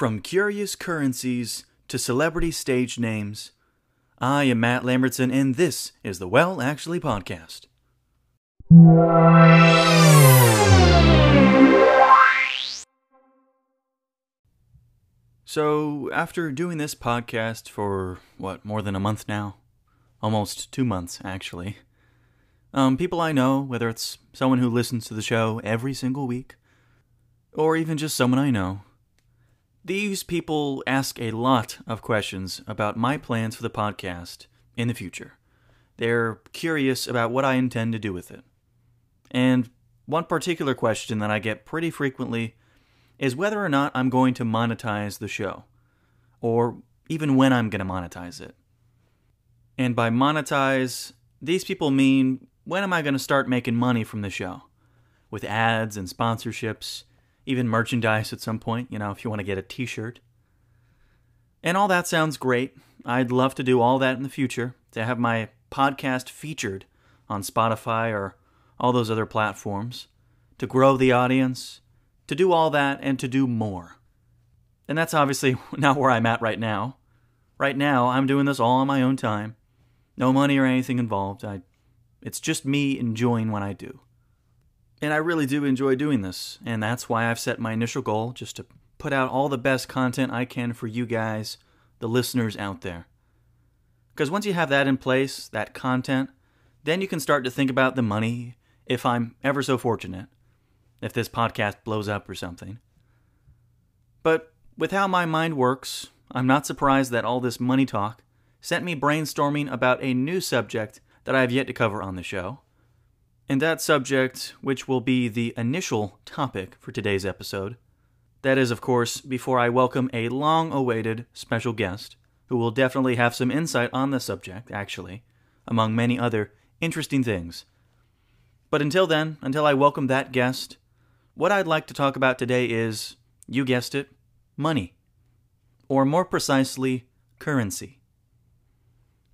From curious currencies to celebrity stage names, I am Matt Lambertson, and this is the Well Actually Podcast. So, after doing this podcast for, what, more than a month now? Almost two months, actually. Um, people I know, whether it's someone who listens to the show every single week, or even just someone I know, these people ask a lot of questions about my plans for the podcast in the future. They're curious about what I intend to do with it. And one particular question that I get pretty frequently is whether or not I'm going to monetize the show, or even when I'm going to monetize it. And by monetize, these people mean when am I going to start making money from the show? With ads and sponsorships, even merchandise at some point, you know, if you want to get a t shirt. And all that sounds great. I'd love to do all that in the future, to have my podcast featured on Spotify or all those other platforms, to grow the audience, to do all that and to do more. And that's obviously not where I'm at right now. Right now, I'm doing this all on my own time. No money or anything involved. I it's just me enjoying what I do. And I really do enjoy doing this, and that's why I've set my initial goal just to put out all the best content I can for you guys, the listeners out there. Because once you have that in place, that content, then you can start to think about the money if I'm ever so fortunate if this podcast blows up or something. But with how my mind works, I'm not surprised that all this money talk sent me brainstorming about a new subject that I have yet to cover on the show. And that subject, which will be the initial topic for today's episode, that is, of course, before I welcome a long awaited special guest who will definitely have some insight on the subject, actually, among many other interesting things. But until then, until I welcome that guest, what I'd like to talk about today is, you guessed it, money. Or more precisely, currency.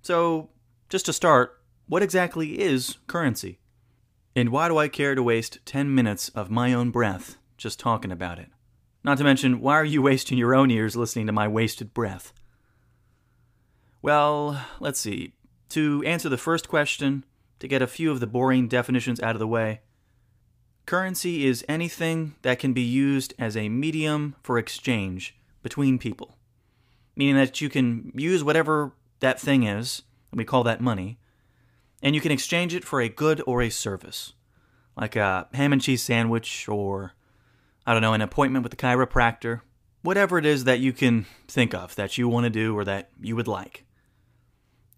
So, just to start, what exactly is currency? And why do I care to waste 10 minutes of my own breath just talking about it? Not to mention, why are you wasting your own ears listening to my wasted breath? Well, let's see. To answer the first question, to get a few of the boring definitions out of the way, Currency is anything that can be used as a medium for exchange between people. Meaning that you can use whatever that thing is, and we call that money, and you can exchange it for a good or a service. Like a ham and cheese sandwich, or, I don't know, an appointment with a chiropractor. Whatever it is that you can think of that you want to do or that you would like.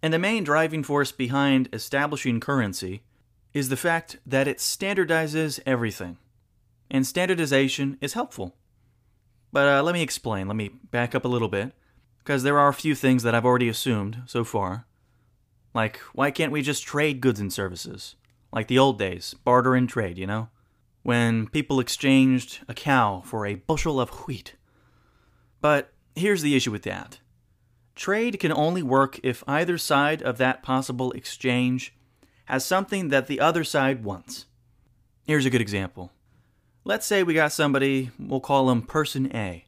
And the main driving force behind establishing currency is the fact that it standardizes everything. And standardization is helpful. But uh, let me explain. Let me back up a little bit. Because there are a few things that I've already assumed so far. Like, why can't we just trade goods and services? Like the old days, barter and trade, you know? When people exchanged a cow for a bushel of wheat. But here's the issue with that trade can only work if either side of that possible exchange has something that the other side wants. Here's a good example. Let's say we got somebody, we'll call him Person A.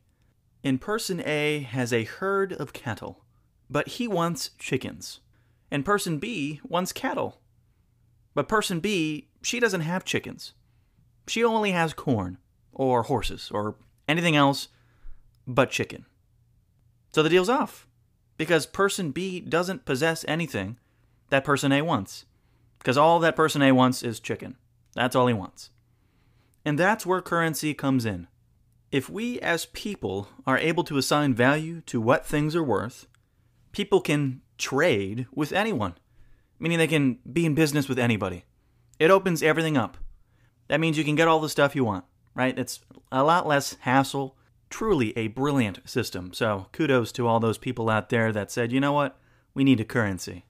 And Person A has a herd of cattle, but he wants chickens. And Person B wants cattle. But Person B, she doesn't have chickens. She only has corn, or horses, or anything else but chicken. So the deal's off, because Person B doesn't possess anything that Person A wants. Because all that person A wants is chicken. That's all he wants. And that's where currency comes in. If we as people are able to assign value to what things are worth, people can trade with anyone, meaning they can be in business with anybody. It opens everything up. That means you can get all the stuff you want, right? It's a lot less hassle. Truly a brilliant system. So kudos to all those people out there that said, you know what? We need a currency.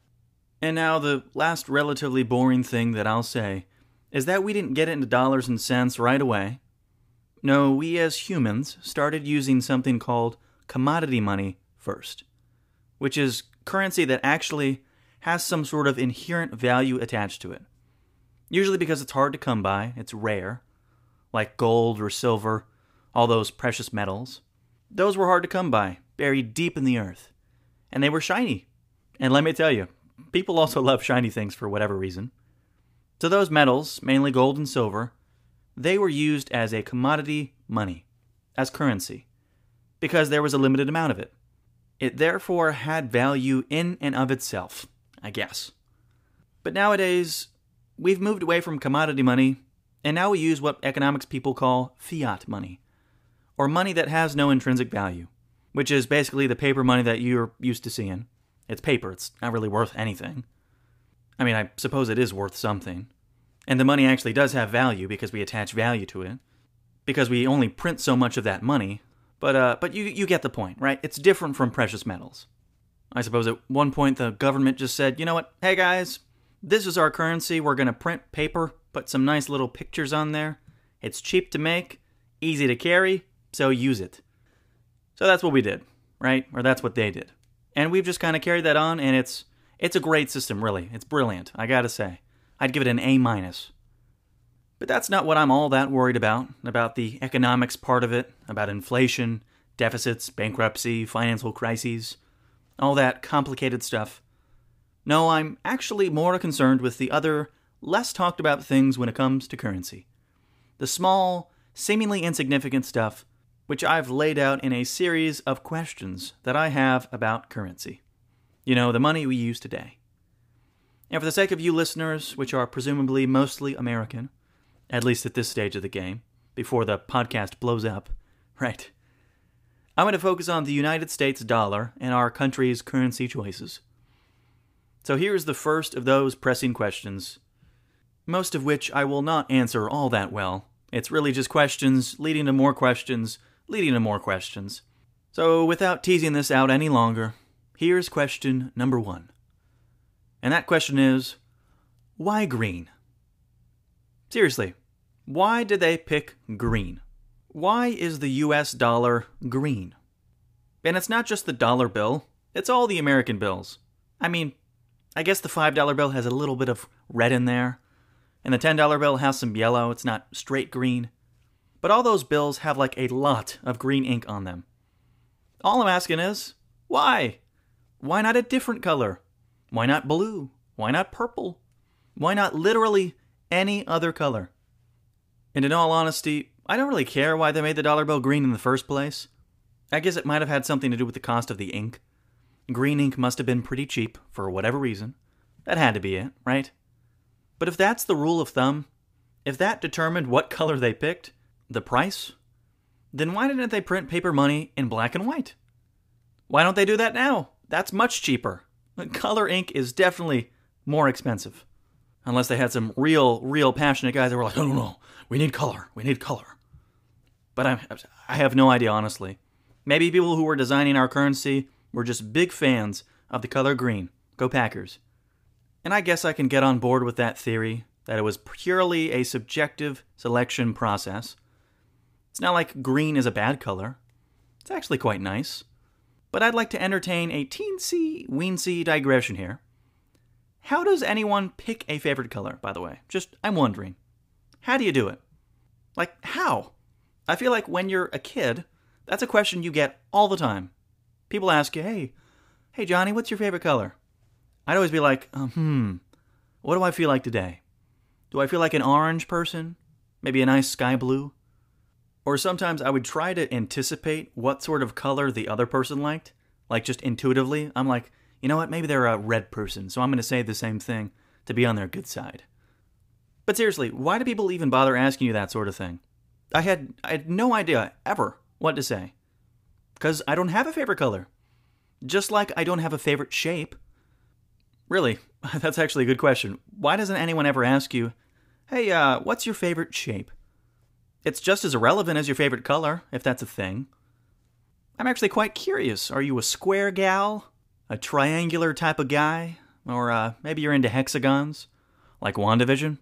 And now, the last relatively boring thing that I'll say is that we didn't get into dollars and cents right away. No, we as humans started using something called commodity money first, which is currency that actually has some sort of inherent value attached to it. Usually because it's hard to come by, it's rare, like gold or silver, all those precious metals. those were hard to come by, buried deep in the earth. And they were shiny. And let me tell you, people also love shiny things for whatever reason. So those metals, mainly gold and silver, they were used as a commodity money, as currency, because there was a limited amount of it. It therefore had value in and of itself, I guess. But nowadays, we've moved away from commodity money, and now we use what economics people call fiat money, or money that has no intrinsic value, which is basically the paper money that you're used to seeing. It's paper, it's not really worth anything. I mean, I suppose it is worth something. And the money actually does have value because we attach value to it. Because we only print so much of that money. But uh but you you get the point, right? It's different from precious metals. I suppose at one point the government just said, "You know what? Hey guys, this is our currency. We're to print paper, put some nice little pictures on there. It's cheap to make, easy to carry, so use it." So that's what we did, right? Or that's what they did. And we've just kind of carried that on and it's it's a great system, really. It's brilliant, I got to say. I'd give it an A minus. But that's not what I'm all that worried about, about the economics part of it, about inflation, deficits, bankruptcy, financial crises, all that complicated stuff. No, I'm actually more concerned with the other, less talked about things when it comes to currency. The small, seemingly insignificant stuff which I've laid out in a series of questions that I have about currency. You know, the money we use today. And for the sake of you listeners, which are presumably mostly American, at least at this stage of the game, before the podcast blows up, right? I'm going to focus on the United States dollar and our country's currency choices. So here's the first of those pressing questions, most of which I will not answer all that well. It's really just questions leading to more questions, leading to more questions. So without teasing this out any longer, here's question number one. And that question is why green? Seriously, why did they pick green? Why is the US dollar green? And it's not just the dollar bill, it's all the American bills. I mean, I guess the $5 bill has a little bit of red in there, and the $10 bill has some yellow, it's not straight green. But all those bills have like a lot of green ink on them. All I'm asking is, why? Why not a different color? Why not blue? Why not purple? Why not literally any other color? And in all honesty, I don't really care why they made the dollar bill green in the first place. I guess it might have had something to do with the cost of the ink. Green ink must have been pretty cheap, for whatever reason. That had to be it, right? But if that's the rule of thumb, if that determined what color they picked, the price, then why didn't they print paper money in black and white? Why don't they do that now? That's much cheaper. Color ink is definitely more expensive. Unless they had some real, real passionate guys that were like, no, no, we need color, we need color. But I, I have no idea, honestly. Maybe people who were designing our currency were just big fans of the color green. Go Packers. And I guess I can get on board with that theory that it was purely a subjective selection process. It's not like green is a bad color. It's actually quite nice. But I'd like to entertain a teensy weensy digression here. How does anyone pick a favorite color, by the way? Just, I'm wondering. How do you do it? Like, how? I feel like when you're a kid, that's a question you get all the time. People ask you, hey, hey, Johnny, what's your favorite color? I'd always be like, uh, hmm, what do I feel like today? Do I feel like an orange person? Maybe a nice sky blue? Or sometimes I would try to anticipate what sort of color the other person liked, like just intuitively. I'm like, you know what, maybe they're a red person, so I'm going to say the same thing to be on their good side. But seriously, why do people even bother asking you that sort of thing? I had I had no idea ever what to say. Cuz I don't have a favorite color. Just like I don't have a favorite shape. Really, that's actually a good question. Why doesn't anyone ever ask you, "Hey, uh, what's your favorite shape?" It's just as irrelevant as your favorite color, if that's a thing. I'm actually quite curious. Are you a square gal? A triangular type of guy? Or uh, maybe you're into hexagons? Like WandaVision?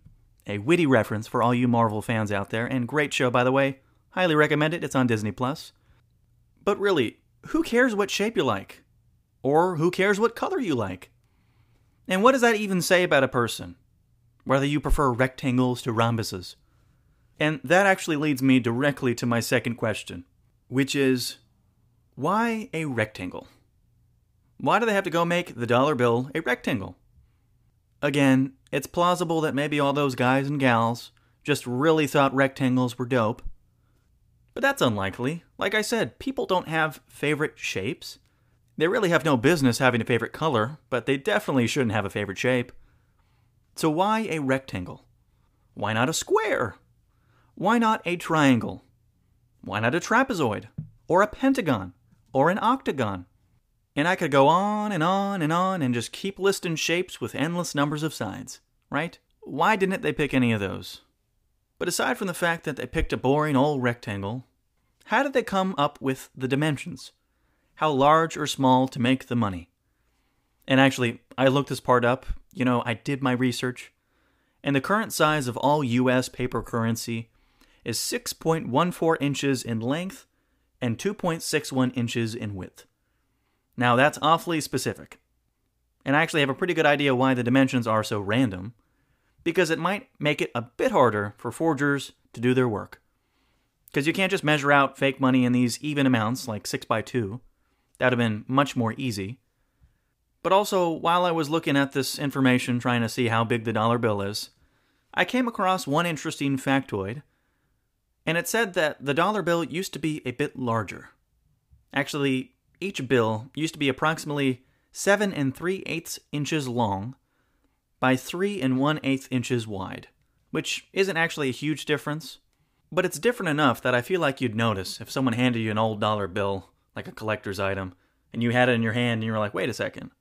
A witty reference for all you Marvel fans out there, and great show, by the way. Highly recommend it, it's on Disney Plus. But really, who cares what shape you like? Or who cares what color you like? And what does that even say about a person? Whether you prefer rectangles to rhombuses? And that actually leads me directly to my second question, which is Why a rectangle? Why do they have to go make the dollar bill a rectangle? Again, it's plausible that maybe all those guys and gals just really thought rectangles were dope. But that's unlikely. Like I said, people don't have favorite shapes. They really have no business having a favorite color, but they definitely shouldn't have a favorite shape. So why a rectangle? Why not a square? Why not a triangle? Why not a trapezoid? Or a pentagon? Or an octagon? And I could go on and on and on and just keep listing shapes with endless numbers of sides, right? Why didn't they pick any of those? But aside from the fact that they picked a boring old rectangle, how did they come up with the dimensions? How large or small to make the money? And actually, I looked this part up. You know, I did my research. And the current size of all US paper currency is 6.14 inches in length and 2.61 inches in width. Now, that's awfully specific. And I actually have a pretty good idea why the dimensions are so random, because it might make it a bit harder for forgers to do their work. Because you can't just measure out fake money in these even amounts, like 6 by 2 That would have been much more easy. But also, while I was looking at this information trying to see how big the dollar bill is, I came across one interesting factoid, and it said that the dollar bill used to be a bit larger. Actually, each bill used to be approximately 7 and 3 eighths inches long by 3 and 1 eighth inches wide, which isn't actually a huge difference, but it's different enough that I feel like you'd notice if someone handed you an old dollar bill, like a collector's item, and you had it in your hand and you were like, wait a second.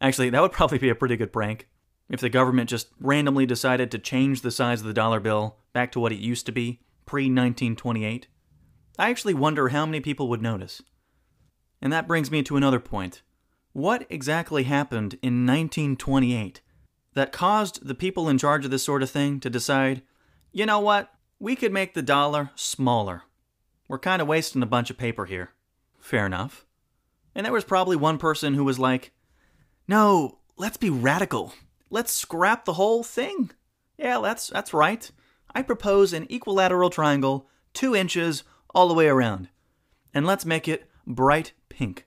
Actually, that would probably be a pretty good prank. If the government just randomly decided to change the size of the dollar bill back to what it used to be pre 1928, I actually wonder how many people would notice. And that brings me to another point. What exactly happened in 1928 that caused the people in charge of this sort of thing to decide, you know what, we could make the dollar smaller. We're kind of wasting a bunch of paper here. Fair enough. And there was probably one person who was like, no, let's be radical. Let's scrap the whole thing. Yeah, that's, that's right. I propose an equilateral triangle, two inches all the way around. And let's make it bright pink.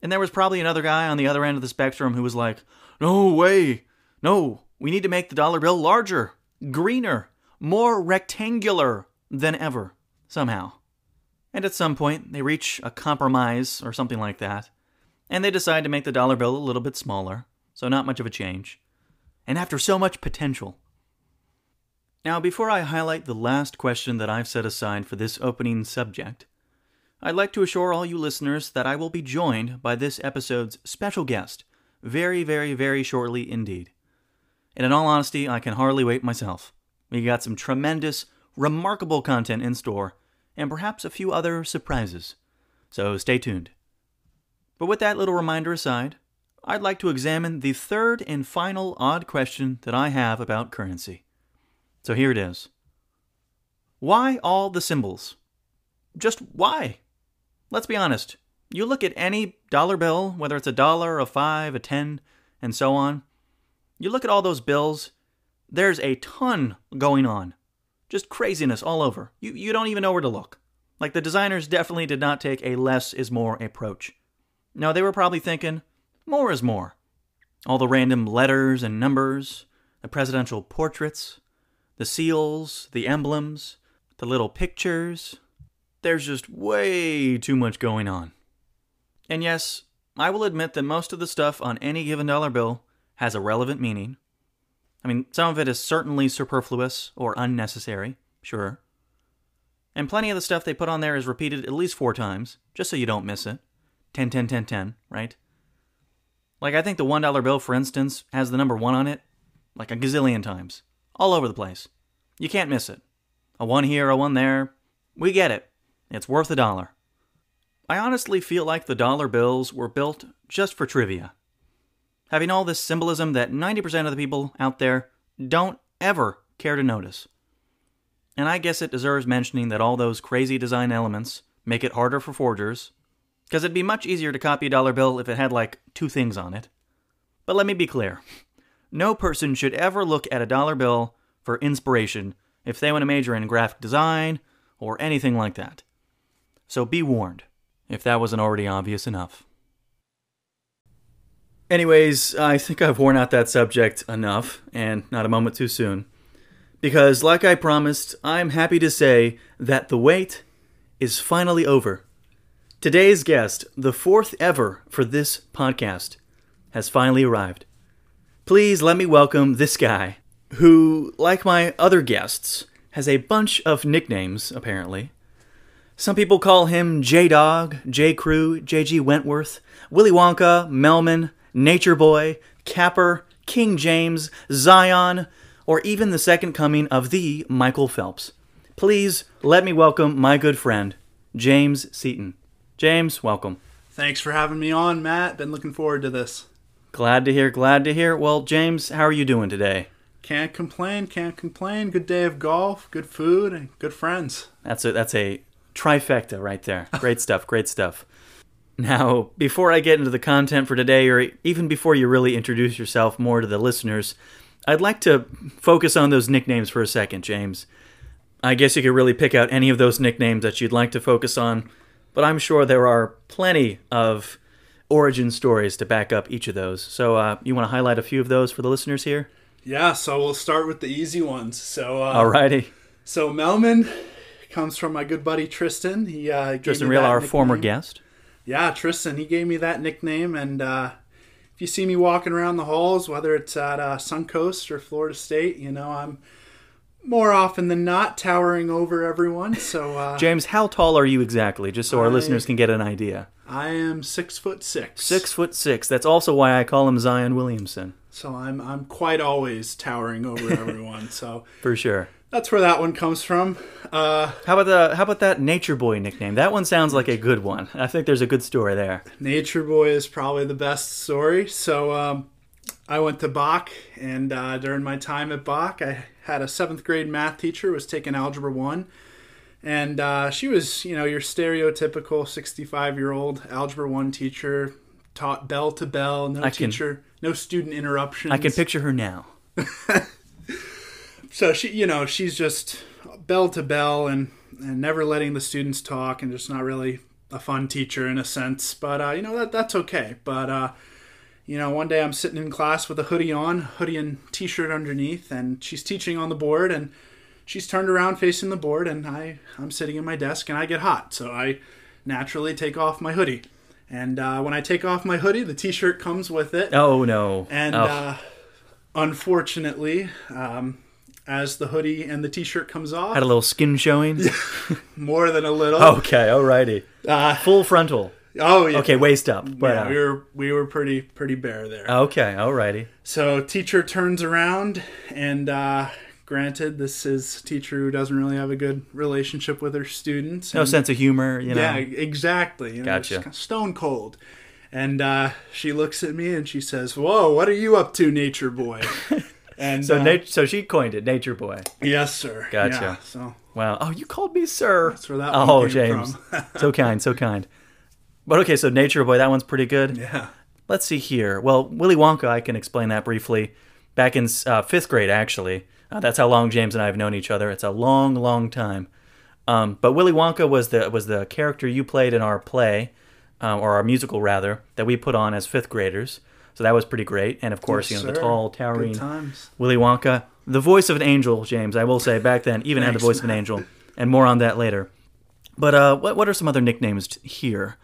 And there was probably another guy on the other end of the spectrum who was like, No way! No, we need to make the dollar bill larger, greener, more rectangular than ever, somehow. And at some point, they reach a compromise or something like that, and they decide to make the dollar bill a little bit smaller, so not much of a change. And after so much potential. Now, before I highlight the last question that I've set aside for this opening subject, I'd like to assure all you listeners that I will be joined by this episode's special guest very, very, very shortly indeed. And in all honesty, I can hardly wait myself. We got some tremendous, remarkable content in store, and perhaps a few other surprises. So stay tuned. But with that little reminder aside, I'd like to examine the third and final odd question that I have about currency. So here it is Why all the symbols? Just why? Let's be honest. You look at any dollar bill, whether it's a dollar, a five, a ten, and so on, you look at all those bills, there's a ton going on. Just craziness all over. You, you don't even know where to look. Like the designers definitely did not take a less is more approach. No, they were probably thinking, more is more. All the random letters and numbers, the presidential portraits, the seals, the emblems, the little pictures, there's just way too much going on. And yes, I will admit that most of the stuff on any given dollar bill has a relevant meaning. I mean, some of it is certainly superfluous or unnecessary, sure. And plenty of the stuff they put on there is repeated at least four times, just so you don't miss it. 10, 10, 10, 10, right? Like, I think the $1 bill, for instance, has the number 1 on it like a gazillion times, all over the place. You can't miss it. A 1 here, a 1 there. We get it. It's worth a dollar. I honestly feel like the dollar bills were built just for trivia. Having all this symbolism that 90% of the people out there don't ever care to notice. And I guess it deserves mentioning that all those crazy design elements make it harder for forgers, because it'd be much easier to copy a dollar bill if it had like two things on it. But let me be clear no person should ever look at a dollar bill for inspiration if they want to major in graphic design or anything like that. So be warned. if that wasn't already obvious enough. Anyways, I think I've worn out that subject enough, and not a moment too soon. Because, like I promised, I'm happy to say that the wait is finally over. Today's guest, the fourth ever for this podcast, has finally arrived. Please let me welcome this guy, who, like my other guests, has a bunch of nicknames, apparently. Some people call him J Dog, J Crew, JG Wentworth, Willy Wonka, Melman, Nature Boy, Capper, King James, Zion, or even the second coming of the Michael Phelps. Please let me welcome my good friend, James Seton. James, welcome. Thanks for having me on, Matt. Been looking forward to this. Glad to hear, glad to hear. Well, James, how are you doing today? Can't complain, can't complain. Good day of golf, good food, and good friends. That's a that's a trifecta right there. Great stuff, great stuff. Now, before I get into the content for today, or even before you really introduce yourself more to the listeners, I'd like to focus on those nicknames for a second, James. I guess you could really pick out any of those nicknames that you'd like to focus on, but I'm sure there are plenty of origin stories to back up each of those. So, uh, you want to highlight a few of those for the listeners here? Yeah, so we'll start with the easy ones. So, uh, Alrighty. So Melman comes from my good buddy Tristan. He uh, Tristan Real, our nickname. former guest. Yeah, Tristan. He gave me that nickname, and uh, if you see me walking around the halls, whether it's at uh, Suncoast or Florida State, you know I'm more often than not towering over everyone. So uh, James, how tall are you exactly, just so our I- listeners can get an idea? I am six foot six. Six foot six. That's also why I call him Zion Williamson, So I'm I'm quite always towering over everyone. So for sure. That's where that one comes from. Uh, How about the how about that Nature Boy nickname? That one sounds like a good one. I think there's a good story there. Nature Boy is probably the best story. So um, I went to Bak, and uh, during my time at Bak, I had a seventh grade math teacher who was taking Algebra One, and uh, she was, you know, your stereotypical sixty-five year old Algebra One teacher, taught bell to bell, no I can- teacher, no student interruptions. I can picture her now. so she you know she's just bell to bell and and never letting the students talk and just not really a fun teacher in a sense. But uh, you know that that's okay. But uh, you know one day i'm sitting in class with a hoodie on hoodie and t-shirt underneath and she's teaching on the board and she's turned around facing the board and i i'm sitting at my desk and i get hot. So i naturally take off my hoodie. And uh, when i take off my hoodie the t-shirt comes with it. Oh no. and Oh, uh, unfortunately, um, as the hoodie and the t-shirt comes off, had a little skin showing. more than a little. Okay, alrighty. Uh, Full frontal. oh yeah. Okay, waist up. But Yeah, uh, we were we were pretty pretty bare there. okay, alrighty. So teacher turns around, and uh, granted, this is a teacher who doesn't really have a good relationship with her students. No sense of humor, you know. Yeah, exactly. You know, Gotcha. kinda Stone cold. And uh, she looks at me and she says, "Whoa, what are you up to, nature boy?" And So, uh, nat- so she coined it, Nature Boy. yes, sir. Gotcha. Yeah, so Wow. Oh, you called me sir. That's where that one oh, James. from. so kind, so kind. But okay, so Nature Boy, that one's pretty good. yeah. Let's see here. Well, Willy Wonka, I can explain that briefly. Back in uh, fifth grade, actually. Uh, that's how long James and I have known each other. It's a long, long time. Um, but Willy Wonka was the was the character you played in our play, um, or our musical rather, that we put on as fifth graders. So that was pretty great. And of course, Yes, you know, the tall, towering. Willy Wonka, the voice of an angel, James. I will say back then, even had the Thanks, voice of an angel, and more on that later. But uh, what what are some other nicknames here?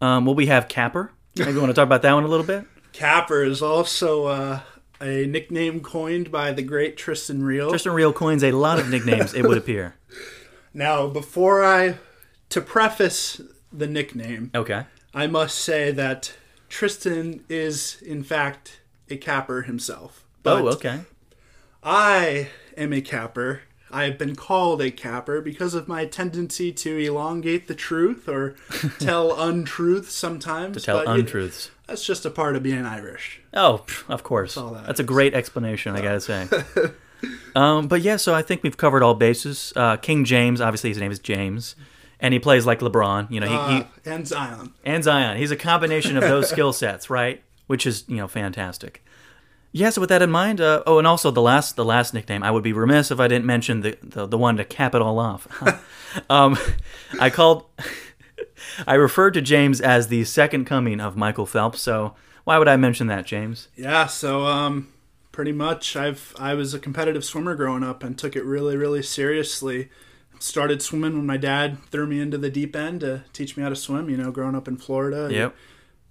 Um, well, we have Capper. Maybe we want to talk about that one a little bit. Capper is also uh, a nickname coined by the great Tristan Real. Tristan Real coins a lot of nicknames. It would appear. now, before I to preface the nickname, Okay. I must say that Tristan is in fact a capper himself. But oh, okay. I am a capper. I have been called a capper because of my tendency to elongate the truth or tell untruths sometimes. To tell untruths. That's just a part of being Irish. Oh, of course. all that That's a great explanation, I gotta say. um, but yeah, so I think we've covered all bases. Uh, King James, obviously his name is James, and he plays like LeBron. You know, he, he Uh, and Zion. and Zion. He's a combination of those skill sets, right? Which is you know fantastic. Yeah, so with that in mind, uh, oh, and also the last the last nickname, I would be remiss if I didn't mention the the, the one to cap it all off. um, I called I referred to James as the second coming of Michael Phelps. So why would I mention that, James? Yeah, so um, pretty much, I've I was a competitive swimmer growing up and took it really, really seriously. Started swimming when my dad threw me into the deep end to teach me how to swim. You know, growing up in Florida, Yep,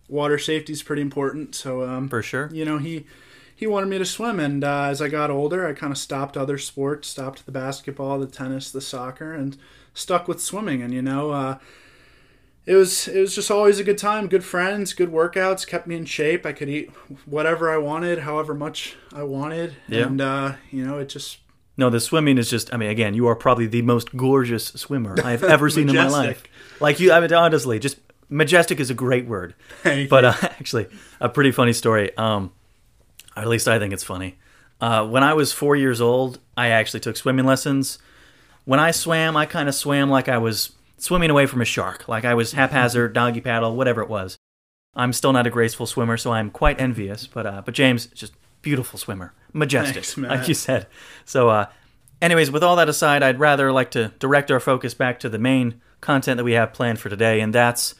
water safety is pretty important. So um, for sure. you know he he wanted me to swim and uh, as i got older i kind of stopped other sports stopped the basketball the tennis the soccer and stuck with swimming and you know uh, it was it was just always a good time good friends good workouts kept me in shape i could eat whatever i wanted however much i wanted Yeah. and uh, you know it just No, the swimming is just. I mean, again, you are probably the most gorgeous swimmer I have ever seen in my life. Like you, I mean, honestly, just majestic is a great word. Thank but uh, actually, a pretty funny story. Um, at least I think it's funny. Uh, when I was four years old, I actually took swimming lessons. When I swam, I kind of swam like I was swimming away from a shark, like I was haphazard, doggy paddle, whatever it was. I'm still not a graceful swimmer, so I'm quite envious. But uh, but James, just beautiful swimmer, majestic, Thanks, like you said. So, uh, anyways, with all that aside, I'd rather like to direct our focus back to the main content that we have planned for today, and that's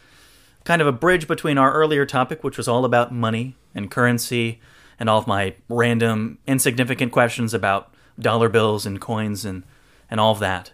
kind of a bridge between our earlier topic, which was all about money and currency, and all of my random, insignificant questions about dollar bills and coins and and all of that.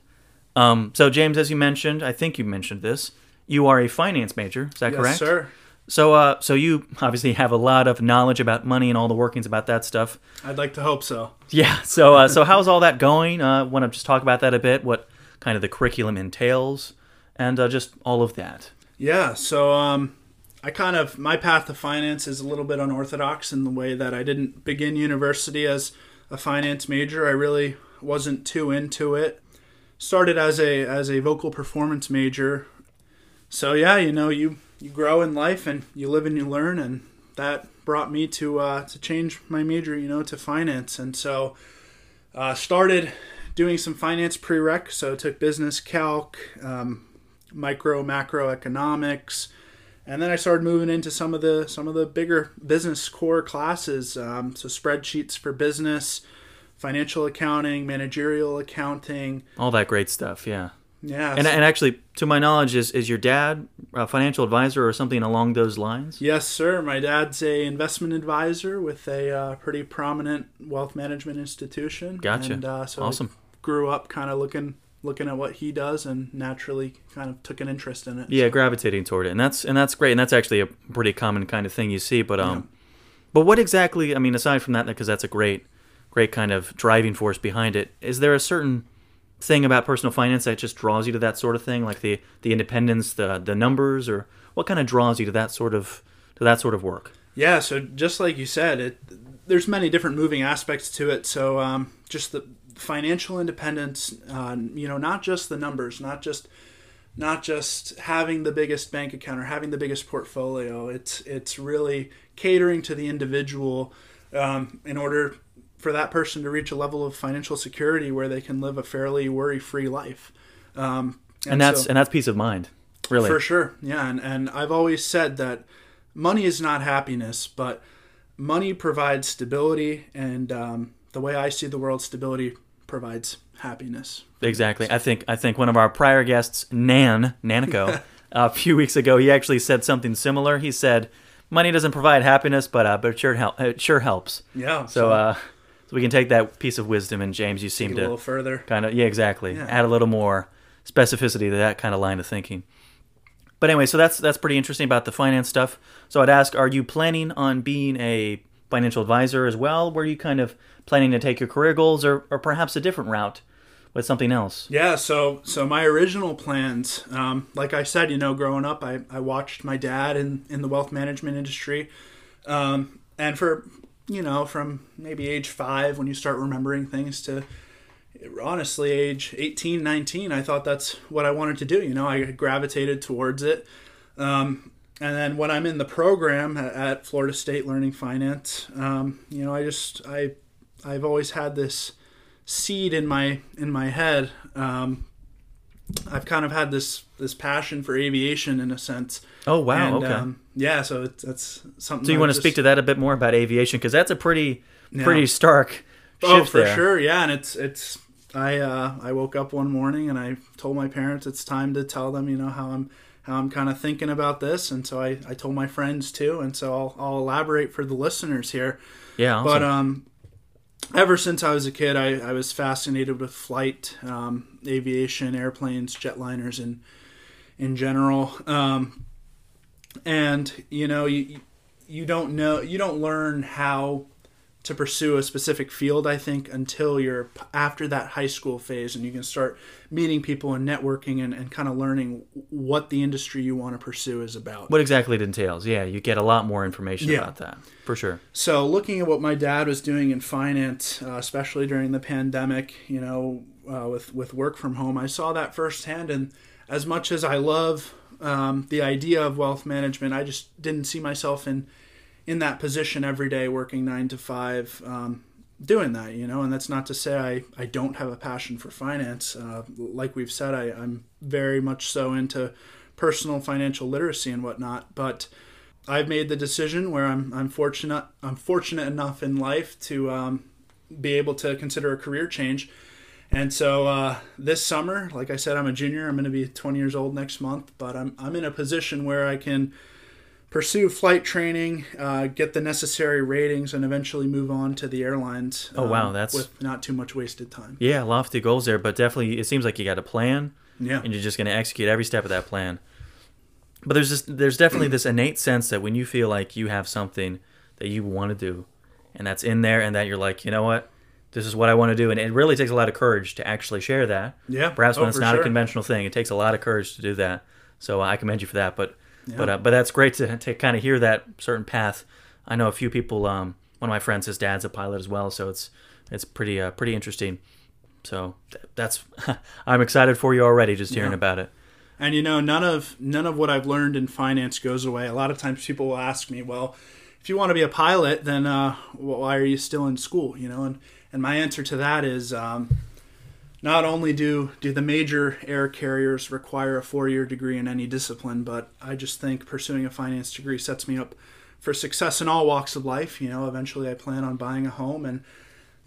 Um, so, James, as you mentioned, I think you mentioned this. You are a finance major, is that yes correct? Yes, sir So, uh, so you obviously have a lot of knowledge about money and all the workings about that stuff. i'd like to hope so Yeah. So, uh, so how's all that going? Uh, Want to just talk about that a bit? What kind of the curriculum entails, and uh, just all of that. Yeah, so um, I kind of my path to finance is a little bit unorthodox in the way that I didn't begin university as a finance major. I really wasn't too into it. Started as a as a vocal performance major. So yeah, you know, you you grow in life and you live and you learn, and that brought me to uh, to change my major, you know, to finance. And so uh, started doing some finance prereq. So took business calc. Um, micro macroeconomics and then I started moving into some of the some of the bigger business core classes um, so spreadsheets for business financial accounting managerial accounting All that great stuff. Yeah. Yeah And, and actually, to my knowledge, is is your dad a financial advisor or something along those lines? yes sir my dad's a investment advisor with a uh, pretty prominent wealth management institution Gotcha. and uh, so Awesome. I grew up kind of looking looking at what he does and naturally kind of took an interest in it Yeah, gravitating toward it, and that's and that's great, and that's actually a pretty common kind of thing you see. But um, but what exactly? I mean, aside from that, because that's a great, great kind of driving force behind it. Is there a certain thing about personal finance that just draws you to that sort of thing, like the the independence, the the numbers, or what kind of draws you to that sort of to that sort of work? Yeah, so just like you said, it there's many different moving aspects to it. So um, just the financial independence, uh, you know, not just the numbers, not just not just having the biggest bank account or having the biggest portfolio. It's it's really catering to the individual um, in order for that person to reach a level of financial security where they can live a fairly worry-free life. Um, And, that's so- and that's peace of mind, really. for sure. Yeah, and, and I've always said that money is not happiness, but money provides stability, and um, the way I see the world, stability provides happiness. Exactly. I think I think one of our prior guests, Nan Nanico, a few weeks ago, he actually said something similar. He said, "Money doesn't provide happiness, but uh, but it sure help it sure helps." Yeah. So uh, so we can take that piece of wisdom, and James, you seem a to little further. kind of yeah, exactly, Yeah. add a little more specificity to that kind of line of thinking. But anyway, so that's that's pretty interesting about the finance stuff. So I'd ask, are you planning on being a financial advisor as well? Were you kind of planning to take your career goals, or or perhaps a different route with something else? Yeah, so so my original plans, um, like I said, you know, growing up, I, I watched my dad in, in the wealth management industry, um, and for you know, from maybe age five when you start remembering things to honestly age 18 19 i thought that's what i wanted to do you know i gravitated towards it. Um, and then when i'm in the program at, at florida state learning finance um, you know i just i i've always had this seed in my in my head. Um, i've kind of had this this passion for aviation in a sense. Oh wow, and, okay. um, yeah so it's, that's something So you I want to speak to that a bit more about aviation because that's a pretty Yeah. pretty stark shift Oh, for there. sure, yeah, and it's it's. I uh, I woke up one morning and I told my parents it's time to tell them, you know, how I'm how I'm kind of thinking about this, and so I, I told my friends too, and so I'll, I'll elaborate for the listeners here. Yeah, awesome. But um, ever since I was a kid, I, I was fascinated with flight, um, aviation, airplanes, jetliners, and in general. Um, and you know, you you don't know, you don't learn how to pursue a specific field i think until you're after that high school phase and you can start meeting people and networking and, and kind of learning what the industry you want to pursue is about. What exactly it entails. Yeah you get a lot more information yeah. about that for sure. So looking at what my dad was doing in finance uh, especially during the pandemic you know uh, with with work from home i saw that firsthand and as much as i love um, the idea of wealth management i just didn't see myself in in that position every day, working nine to five, um, doing that, you know. And that's not to say I, I don't have a passion for finance. Uh, like we've said, I, I'm very much so into personal financial literacy and whatnot. But I've made the decision where I'm, I'm fortunate I'm fortunate enough in life to um, be able to consider a career change. And so uh, this summer, like I said, I'm a junior. I'm going to be 20 years old next month, but I'm, I'm in a position where I can pursue flight training, uh, get the necessary ratings, and eventually move on to the airlines. Oh wow, um, that's with not too much wasted time. Yeah, lofty goals there, but definitely it seems like you got a plan. Yeah, and you're just going to execute every step of that plan. But there's just there's definitely this innate sense that when you feel like you have something that you want to do, and that's in there, and that you're like, you know what, this is what I want to do, and it really takes a lot of courage to actually share that. Yeah, perhaps oh, when it's not sure. a conventional thing, it takes a lot of courage to do that. So I commend you for that. But yeah. But uh, but that's great to to kind of hear that certain path. I know a few people. Um, one of my friends, his dad's a pilot as well, so it's it's pretty uh, pretty interesting. So that's I'm excited for you already just hearing yeah. about it. And you know, none of none of what I've learned in finance goes away. A lot of times, people will ask me, "Well, if you want to be a pilot, then uh, why are you still in school?" You know, and and my answer to that is. Um, not only do do the major air carriers require a four-year degree in any discipline, but I just think pursuing a finance degree sets me up for success in all walks of life. You know, eventually I plan on buying a home and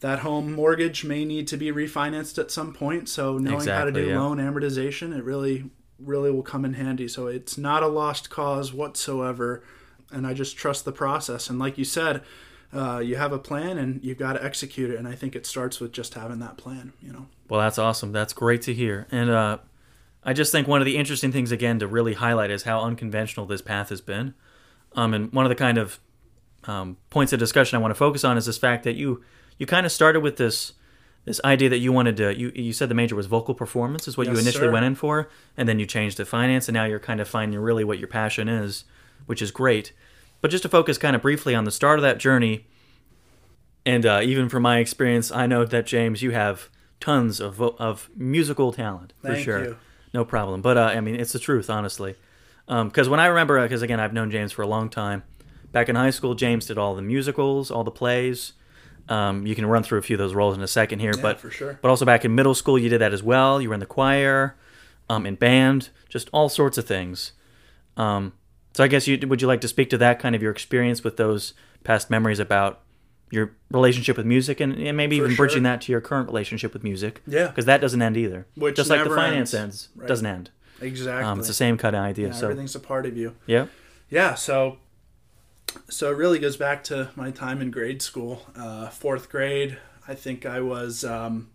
that home mortgage may need to be refinanced at some point. So knowing exactly, how to do yeah. loan amortization, it really really will come in handy. So it's not a lost cause whatsoever, and I just trust the process. And like you said, uh, you have a plan and you've got to execute it. And I think it starts with just having that plan. You know. Well, that's awesome. That's great to hear. And uh, I just think one of the interesting things again to really highlight is how unconventional this path has been. Um, and one of the kind of um, points of discussion I want to focus on is this fact that you you kind of started with this this idea that you wanted to you you said the major was vocal performance is what yes, you initially sir. went in for, and then you changed to finance, and now you're kind of finding really what your passion is, which is great. But just to focus kind of briefly on the start of that journey, and uh, even from my experience, I know that James, you have tons of of musical talent for Thank sure. You. No problem. But uh, I mean, it's the truth, honestly. Because um, when I remember, because again, I've known James for a long time. Back in high school, James did all the musicals, all the plays. Um, you can run through a few of those roles in a second here, yeah, but for sure. But also back in middle school, you did that as well. You were in the choir, um, in band, just all sorts of things. Um, so I guess you would you like to speak to that kind of your experience with those past memories about your relationship with music and, and maybe For even sure. bridging that to your current relationship with music. Yeah. Because that doesn't end either. Which Just like the finance ends. ends, Right. doesn't end. Exactly. Um, it's the same kind of idea. Yeah, so everything's a part of you. yeah, Yeah. So, so it really goes back to my time in grade school. Uh, fourth grade, I think I was, um,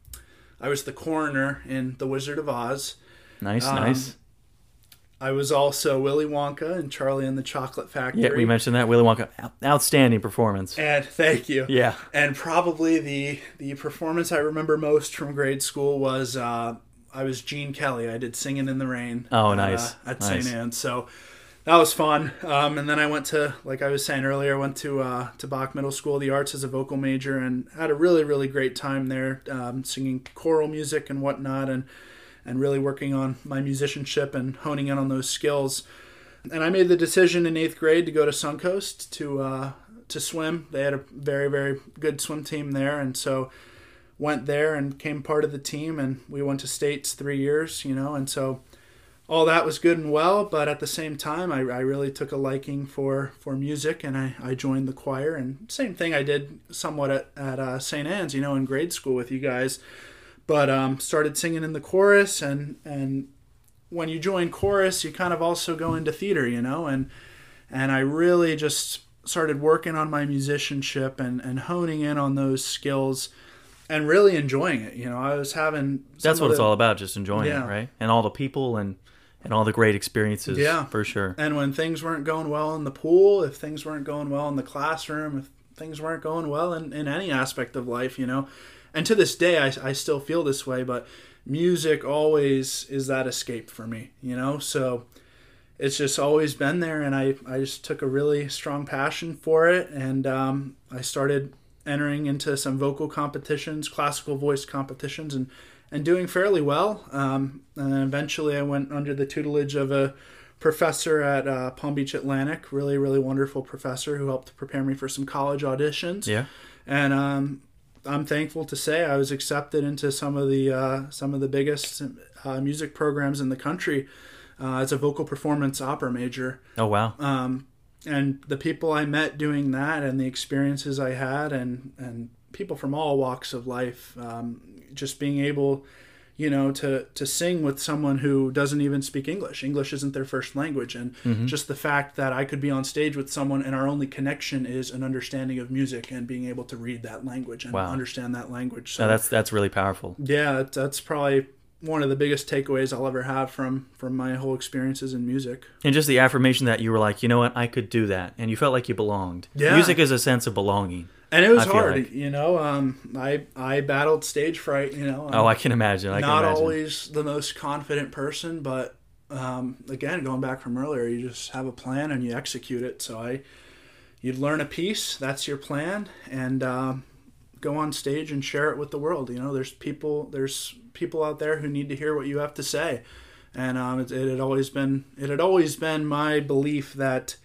I was the coroner in The Wizard of Oz. nice, Um, nice. I was also Willy Wonka and Charlie and the Chocolate Factory. Yeah, we mentioned that Willy Wonka, outstanding performance. And thank you. Yeah, And probably the the performance I remember most from grade school was uh, I was Gene Kelly. I did Singing in the Rain. Oh, uh, nice. at Nice. St. Anne's. So that was fun. Um, and then I went to, like I was saying earlier, I went to uh, to Bak Middle School, of the arts as a vocal major, and had a really really great time there, um, singing choral music and whatnot, and and really working on my musicianship and honing in on those skills. And I made the decision in eighth grade to go to Suncoast to uh, to swim. They had a very very good swim team there, and so went there and became part of the team. And we went to states three years, you know, and so all that was good and well. But at the same time, I, I really took a liking for for music, and I, I joined the choir. And same thing I did somewhat at at uh, St. Anne's, you know, in grade school with you guys but um, started singing in the chorus and and when you join chorus, you kind of also go into theater, you know, and and I really just started working on my musicianship and and honing in on those skills and really enjoying it. You know, I was having That's what of it's all about, just enjoying Yeah. it, right? And all the people and and all the great experiences. Yeah. for sure. And when things weren't going well in the pool, if things weren't going well in the classroom, if things weren't going well in, in any aspect of life, you know, and to this day, I, I still feel this way, but music always is that escape for me, you know? So it's just always been there, and I, I just took a really strong passion for it, and um, I started entering into some vocal competitions, classical voice competitions, and and doing fairly well. Um, and then eventually, I went under the tutelage of a professor at uh, Palm Beach Atlantic, really really wonderful professor who helped prepare me for some college auditions. Yeah. And um, I'm thankful to say I was accepted into some of the uh, some of the biggest uh, music programs in the country uh, as a vocal performance opera major Oh wow. um, and the people I met doing that and the experiences I had and and people from all walks of life um, just being able you know to to sing with someone who doesn't even speak English English isn't their first language and mm-hmm. just the fact that I could be on stage with someone and our only connection is an understanding of music and being able to read that language and Wow. understand that language so No, that's that's really powerful. yeah that's probably one of the biggest takeaways I'll ever have from from my whole experiences in music And just the affirmation that you were like, you know what, I could do that, and you felt like you belonged. Yeah. Music is a sense of belonging. And it was hard like- you know um i i battled stage fright you know Oh, I'm I can imagine. I can not imagine. always the most confident person but um again going back from earlier you just have a plan and you execute it so i you'd learn a piece that's your plan and um go on stage and share it with the world you know there's people there's people out there who need to hear what you have to say and um, it, it had always been it had always been my belief that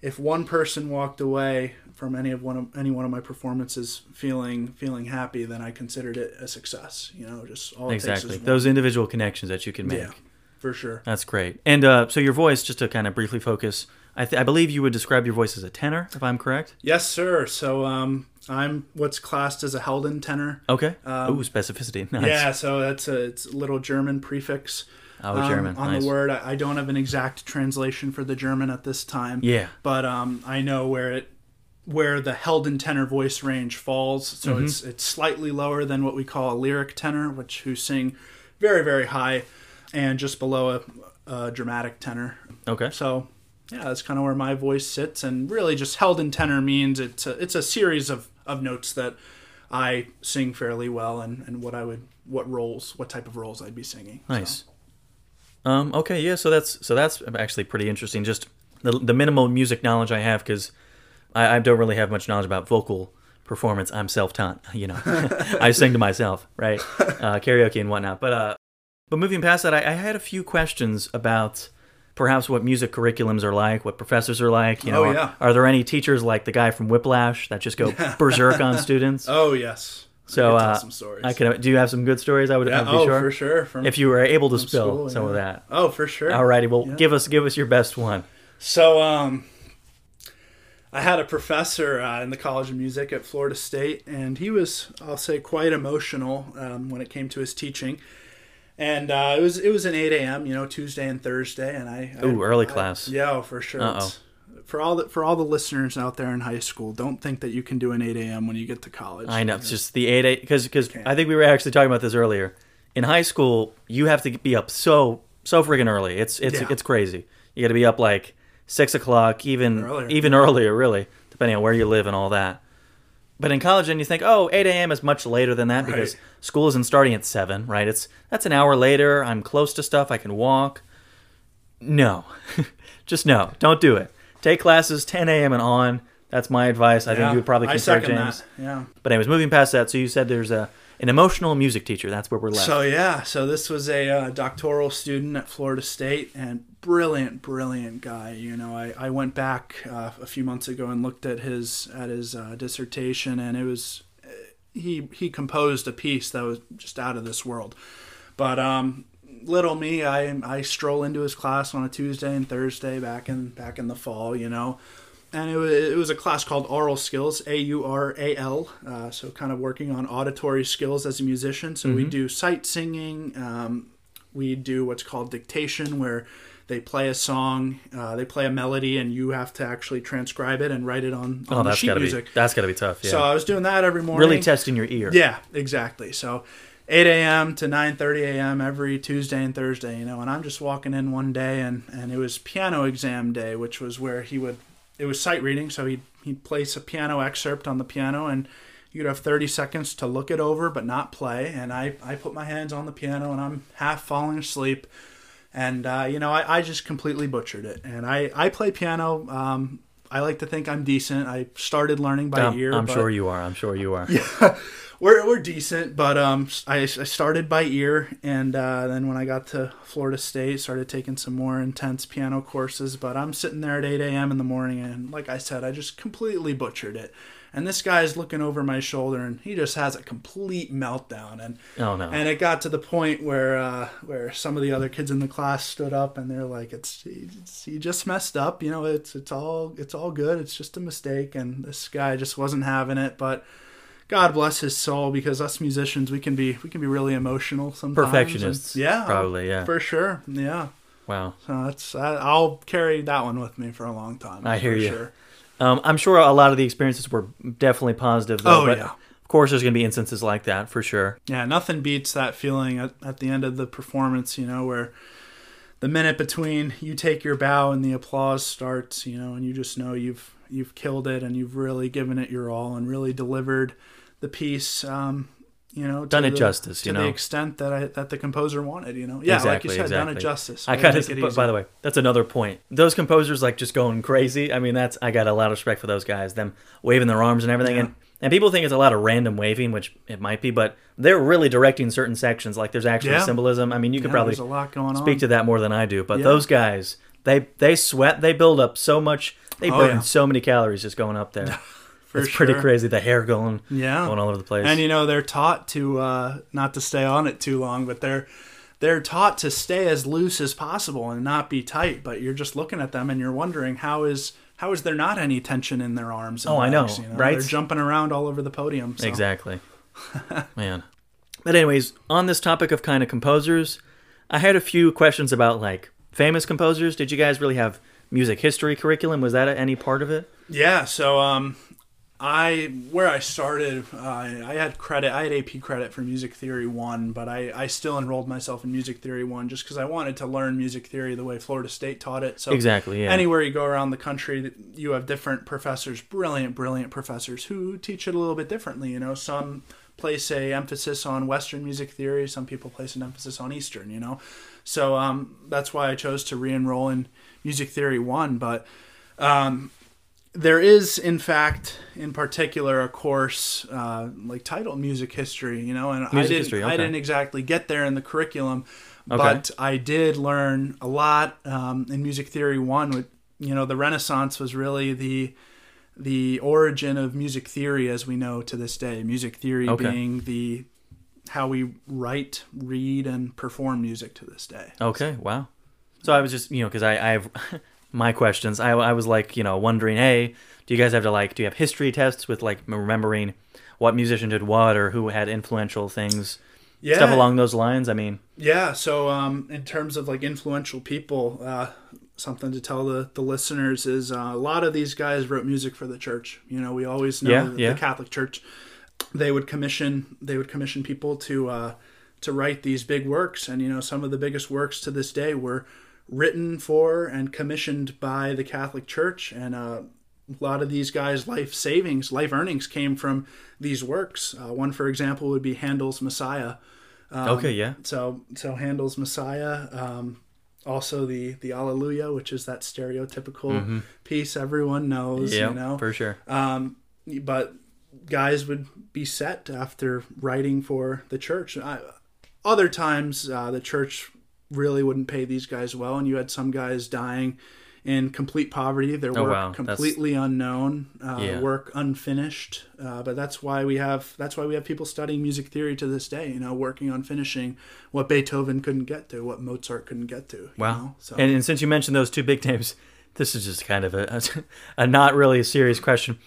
if one person walked away from any of one of any one of my performances feeling feeling happy, then I considered it a success. You know, just all Exactly. Those individual connections that you can make. yeah, for sure. That's great. And uh, so your voice, just to kind of briefly focus, I, th- I believe you would describe your voice as a tenor, if I'm correct. Yes, sir. So um, I'm what's classed as a Helden tenor. Okay. Um, Ooh, specificity. Nice. Yeah, so that's a it's a little German prefix. Oh, um, German. on nice. the word. I, I don't have an exact translation for the German at this time. Yeah. but um, I know where it where the Helden tenor voice range falls. So Mm-hmm. it's it's slightly lower than what we call a lyric tenor, which who sing very very high, and just below a, a dramatic tenor. Okay. So yeah, that's kind of where my voice sits, and really just Helden tenor means it's a, it's a series of of notes that I sing fairly well, and and what I would what roles what type of roles I'd be singing. So. Um, okay, yeah. So that's so that's actually pretty interesting. Just the, the minimal music knowledge I have because I, I don't really have much knowledge about vocal performance. I'm self-taught, you know. I sing to myself, right? Uh, karaoke and whatnot. But uh, but moving past that, I, I had a few questions about perhaps what music curriculums are like, what professors are like. You know, Oh, are- are, there any teachers like the guy from Whiplash that just go berserk on students? Oh yes. So uh, some stories. I can. Do you have some good stories? I would. Yeah, I'd be oh, sure. for sure. From, If you were able to spill school, some of that. Oh, for sure. Alrighty, well, Yeah. give us give us your best one. So, um, I had a professor uh, in the College of Music at Florida State, and he was, I'll say, quite emotional um, when it came to his teaching. And uh, it was it was an 8 a.m. you know Tuesday and Thursday, and I Ooh, I- early I- class. yeah, oh, for sure. Uh-oh. It's- For all the for all the listeners out there in high school, don't think that you can do an 8 a.m. when you get to college. I know it's just the eight eight because because. I think we were actually talking about this earlier. In high school, you have to be up so so friggin' early. It's it's Yeah. it's crazy. You got to be up like six o'clock, even Earlier. even earlier, really, depending on where you live and all that. But in college, then you think, oh, 8 a.m. is much later than that because school isn't starting at seven, right? It's that's an hour later. I'm close to stuff. I can walk. No, just no. Don't do it. Take classes 10 a.m. and on. That's my advice. I think Yeah, you would probably I concur, second James. that. Yeah. But anyways, moving past that, so you said there's a an emotional music teacher. That's where we're left. So yeah, so this was a uh, doctoral student at Florida State, and brilliant, brilliant guy. You know, I, I went back uh, a few months ago and looked at his at his uh, dissertation, and it was he he composed a piece that was just out of this world. But um, little me, I I stroll into his class on a Tuesday and Thursday back in back in the fall. You know. And it was, it was a class called Aural Skills, A U R A L. Uh, so, kind of working on auditory skills as a musician. So, we do sight singing, um, we do what's called dictation, where they play a song, uh, they play a melody, and you have to actually transcribe it and write it on, on Oh, the that's sheet gotta music. be that's gotta be tough. Yeah. So I was doing that every morning. really testing your ear. Yeah, exactly. So 8 a.m. to 9:30 a.m. every Tuesday and Thursday, you know, and I'm just walking in one day, and and it was piano exam day, which was where he would it was sight reading, so he'd he'd place a piano excerpt on the piano, and you'd have 30 seconds to look it over but not play, and I I put my hands on the piano, and I'm half falling asleep. And uh, you know, I, I just completely butchered it. And I, I play piano. Um, I like to think I'm decent. I started learning by ear. I'm sure you are. I'm sure you are. Yeah, we're, we're decent, but um, I, I started by ear, and uh, then when I got to Florida State, started taking some more intense piano courses. But I'm sitting there at 8 a.m. in the morning, and like I said, I just completely butchered it. And this guy's looking over my shoulder, and he just has a complete meltdown. And Oh no. and it got to the point where uh, where some of the other kids in the class stood up and they're like, "It's, he just messed up, you know. It's it's all it's all good. It's just a mistake." And this guy just wasn't having it. But God bless his soul, because us musicians, we can be we can be really emotional sometimes. Perfectionists. And- yeah, Probably. Yeah. for sure. Yeah. Wow. So that's I, I'll carry that one with me for a long time. I hear for you. Sure. Um, I'm sure a lot of the experiences were definitely positive. Though, Oh, but yeah. Of course, there's going to be instances like that for sure. Yeah, nothing beats that feeling at, at the end of the performance, you know, where the minute between you take your bow and the applause starts, you know, and you just know you've you've killed it and you've really given it your all and really delivered the piece um, you know, Done it the- justice, to you the extent that I that the composer wanted, you know. Yeah, exactly. like you said, done it exactly. justice. I got to to. By the way, that's another point. Those composers like just going crazy. I mean, that's I got a lot of respect for those guys. Them waving their arms and everything, Yeah. and and people think it's a lot of random waving, which it might be, but they're really directing certain sections. Like there's actually Yeah. symbolism. I mean, you could Yeah, probably a lot going on. speak to that more than I do. But those guys, they they sweat, they build up so much, they Oh, burn so many calories just going up there. It's pretty crazy. The hair going Yeah. going all over the place. And you know they're taught to uh, not to stay on it too long, but they're they're taught to stay as loose as possible and not be tight. But you're just looking at them and you're wondering how is how is there not any tension in their arms? And Oh, I know, legs, you right? They're jumping around all over the podium. So. Exactly. Man. But anyways, on this topic of kind of composers, I had a few questions about like famous composers. Did you guys really have music history curriculum? Was that any part of it? Yeah. So um, I where I started, uh, I had credit. I had AP credit for Music Theory One, but I I still enrolled myself in Music Theory One just because I wanted to learn music theory the way Florida State taught it. So Exactly, yeah. Anywhere you go around the country, you have different professors, brilliant, brilliant professors who teach it a little bit differently. You know, some place a emphasis on Western music theory. Some people place an emphasis on Eastern. You know, so um, that's why I chose to re-enroll in Music Theory One, but. Um, there is, in fact, in particular, a course uh, like titled Music History. You know, and I didn't, history, I didn't exactly get there in the curriculum, Okay. but I did learn a lot um, in Music Theory One. With you know, the Renaissance was really the the origin of music theory as we know to this day. Music theory Okay. being the how we write, read, and perform music to this day. Okay, wow. So I was just, you know, because I, I have my questions. I, I was like, you know, wondering, hey, do you guys have to like, do you have history tests with like remembering what musician did what or who had influential things, Yeah, stuff along those lines? I mean, Yeah, so um, in terms of like influential people, uh, something to tell the, the listeners is uh, a lot of these guys wrote music for the church. You know, we always know Yeah, that yeah. the Catholic Church they would commission they would commission people to uh, to write these big works, and you know some of the biggest works to this day were written for and commissioned by the Catholic Church, and uh, a lot of these guys' life savings, life earnings came from these works. Uh, one, for example, would be Handel's Messiah. Um, okay, yeah. So so Handel's Messiah, um, also the the Alleluia, which is that stereotypical piece everyone knows, Yeah, you know. for sure. Um, but guys would be set after writing for the church. I, other times, uh, the church really wouldn't pay these guys well, and you had some guys dying in complete poverty, their Oh, work wow. That's- completely unknown, uh, Yeah. work unfinished. Uh, but that's why we have that's why we have people studying music theory to this day. You know, working on finishing what Beethoven couldn't get to, what Mozart couldn't get to. you Wow. know? So And, and since you mentioned those two big names, this is just kind of a, a, not really a serious question.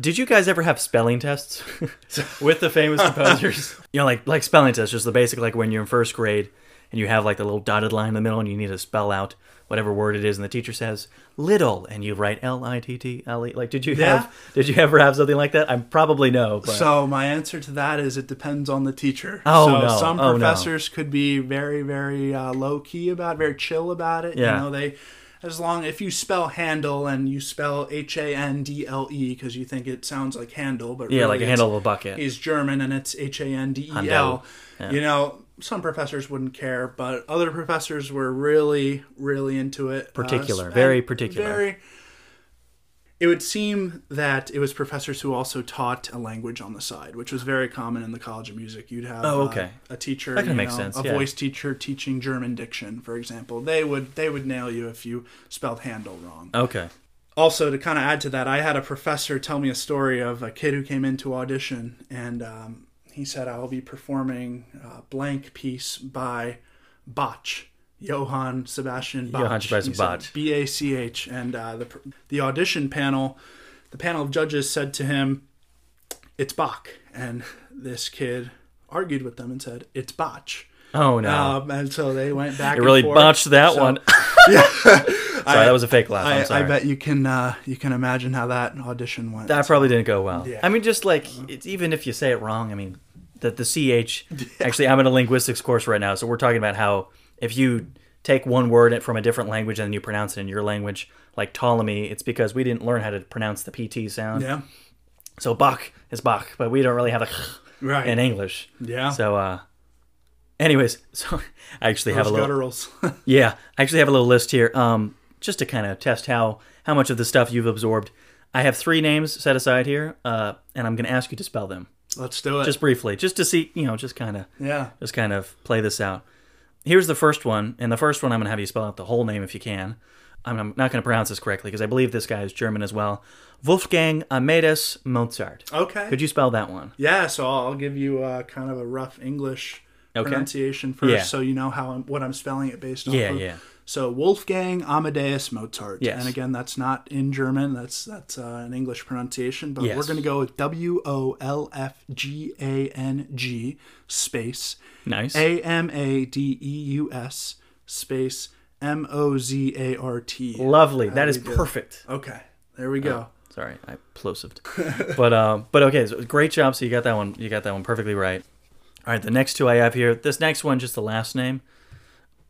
Did you guys ever have spelling tests with the famous composers? You know, like like spelling tests, just the basic, like when you're in first grade and you have like the little dotted line in the middle, and you need to spell out whatever word it is, and the teacher says little, and you write L I T T L E. Like, did you Yeah. have? Did you ever have something like that? I'm probably no. But So my answer to that is it depends on the teacher. Oh, so no. some Oh, no. professors could be very, very uh, low key about, it, very chill about it. Yeah. You know, they as long if you spell handle and you spell H A N D L E because you think it sounds like handle, but yeah, really like a handle of a bucket. He's German and it's H A N D E. L. You know, some professors wouldn't care, but other professors were really, really into it. Uh, Particular, and very particular. Very. It would seem that it was professors who also taught a language on the side, which was very common in the College of Music. You'd have Oh, uh, okay. a teacher, That makes know, sense, a yeah. voice teacher teaching German diction, for example. They would they would nail you if you spelled handle wrong Okay. also to kind of add to that i had a professor tell me a story of a kid who came into audition and um, he said i will be performing a blank piece by bach johann sebastian bach Johann Sebastian Bach. b-a-c-h and uh, the, the audition panel the panel of judges said to him it's bach and this kid argued with them and said it's bach Oh no. um, and so they went back it really and forth. botched that So- one. Sorry, that was a fake laugh. I'm sorry. I bet you can uh, you can imagine how that audition went. That probably didn't go well. Yeah. I mean, just like it's even if you say it wrong. I mean, that the ch. Actually, I'm in a linguistics course right now, so we're talking about how if you take one word from a different language and then you pronounce it in your language, like Ptolemy, it's because we didn't learn how to pronounce the pt sound. yeah, So Bach is Bach, but we don't really have a right. in English. yeah, So, uh, anyways, so I actually have a Those little. gutturals. Yeah, I actually have a little list here, um, just to kind of test how how much of the stuff you've absorbed. I have three names set aside here, uh, and I'm going to ask you to spell them Let's do it. just briefly, just to see, you know, just kind of yeah. just kind of play this out. Here's the first one, and the first one I'm going to have you spell out the whole name if you can. I'm, I'm not going to pronounce this correctly because I believe this guy is German as well. Wolfgang Amadeus Mozart. Okay. Could you spell that one? yeah. So I'll give you uh, kind of a rough English Okay. pronunciation first, Yeah. so you know how I'm, what I'm spelling it based on. Yeah, yeah. So Wolfgang Amadeus Mozart. Yes. And again, that's not in German. That's that's uh, an English pronunciation. But Yes. we're going to go with W O L F G A N G space Nice. A M A D E U S space M O Z A R T. Lovely. That is perfect. Okay, there we go. Sorry, I plosived. but um, but okay, so great job. So you got that one. You got that one perfectly right. All right, the next two I have here. This next one, just the last name,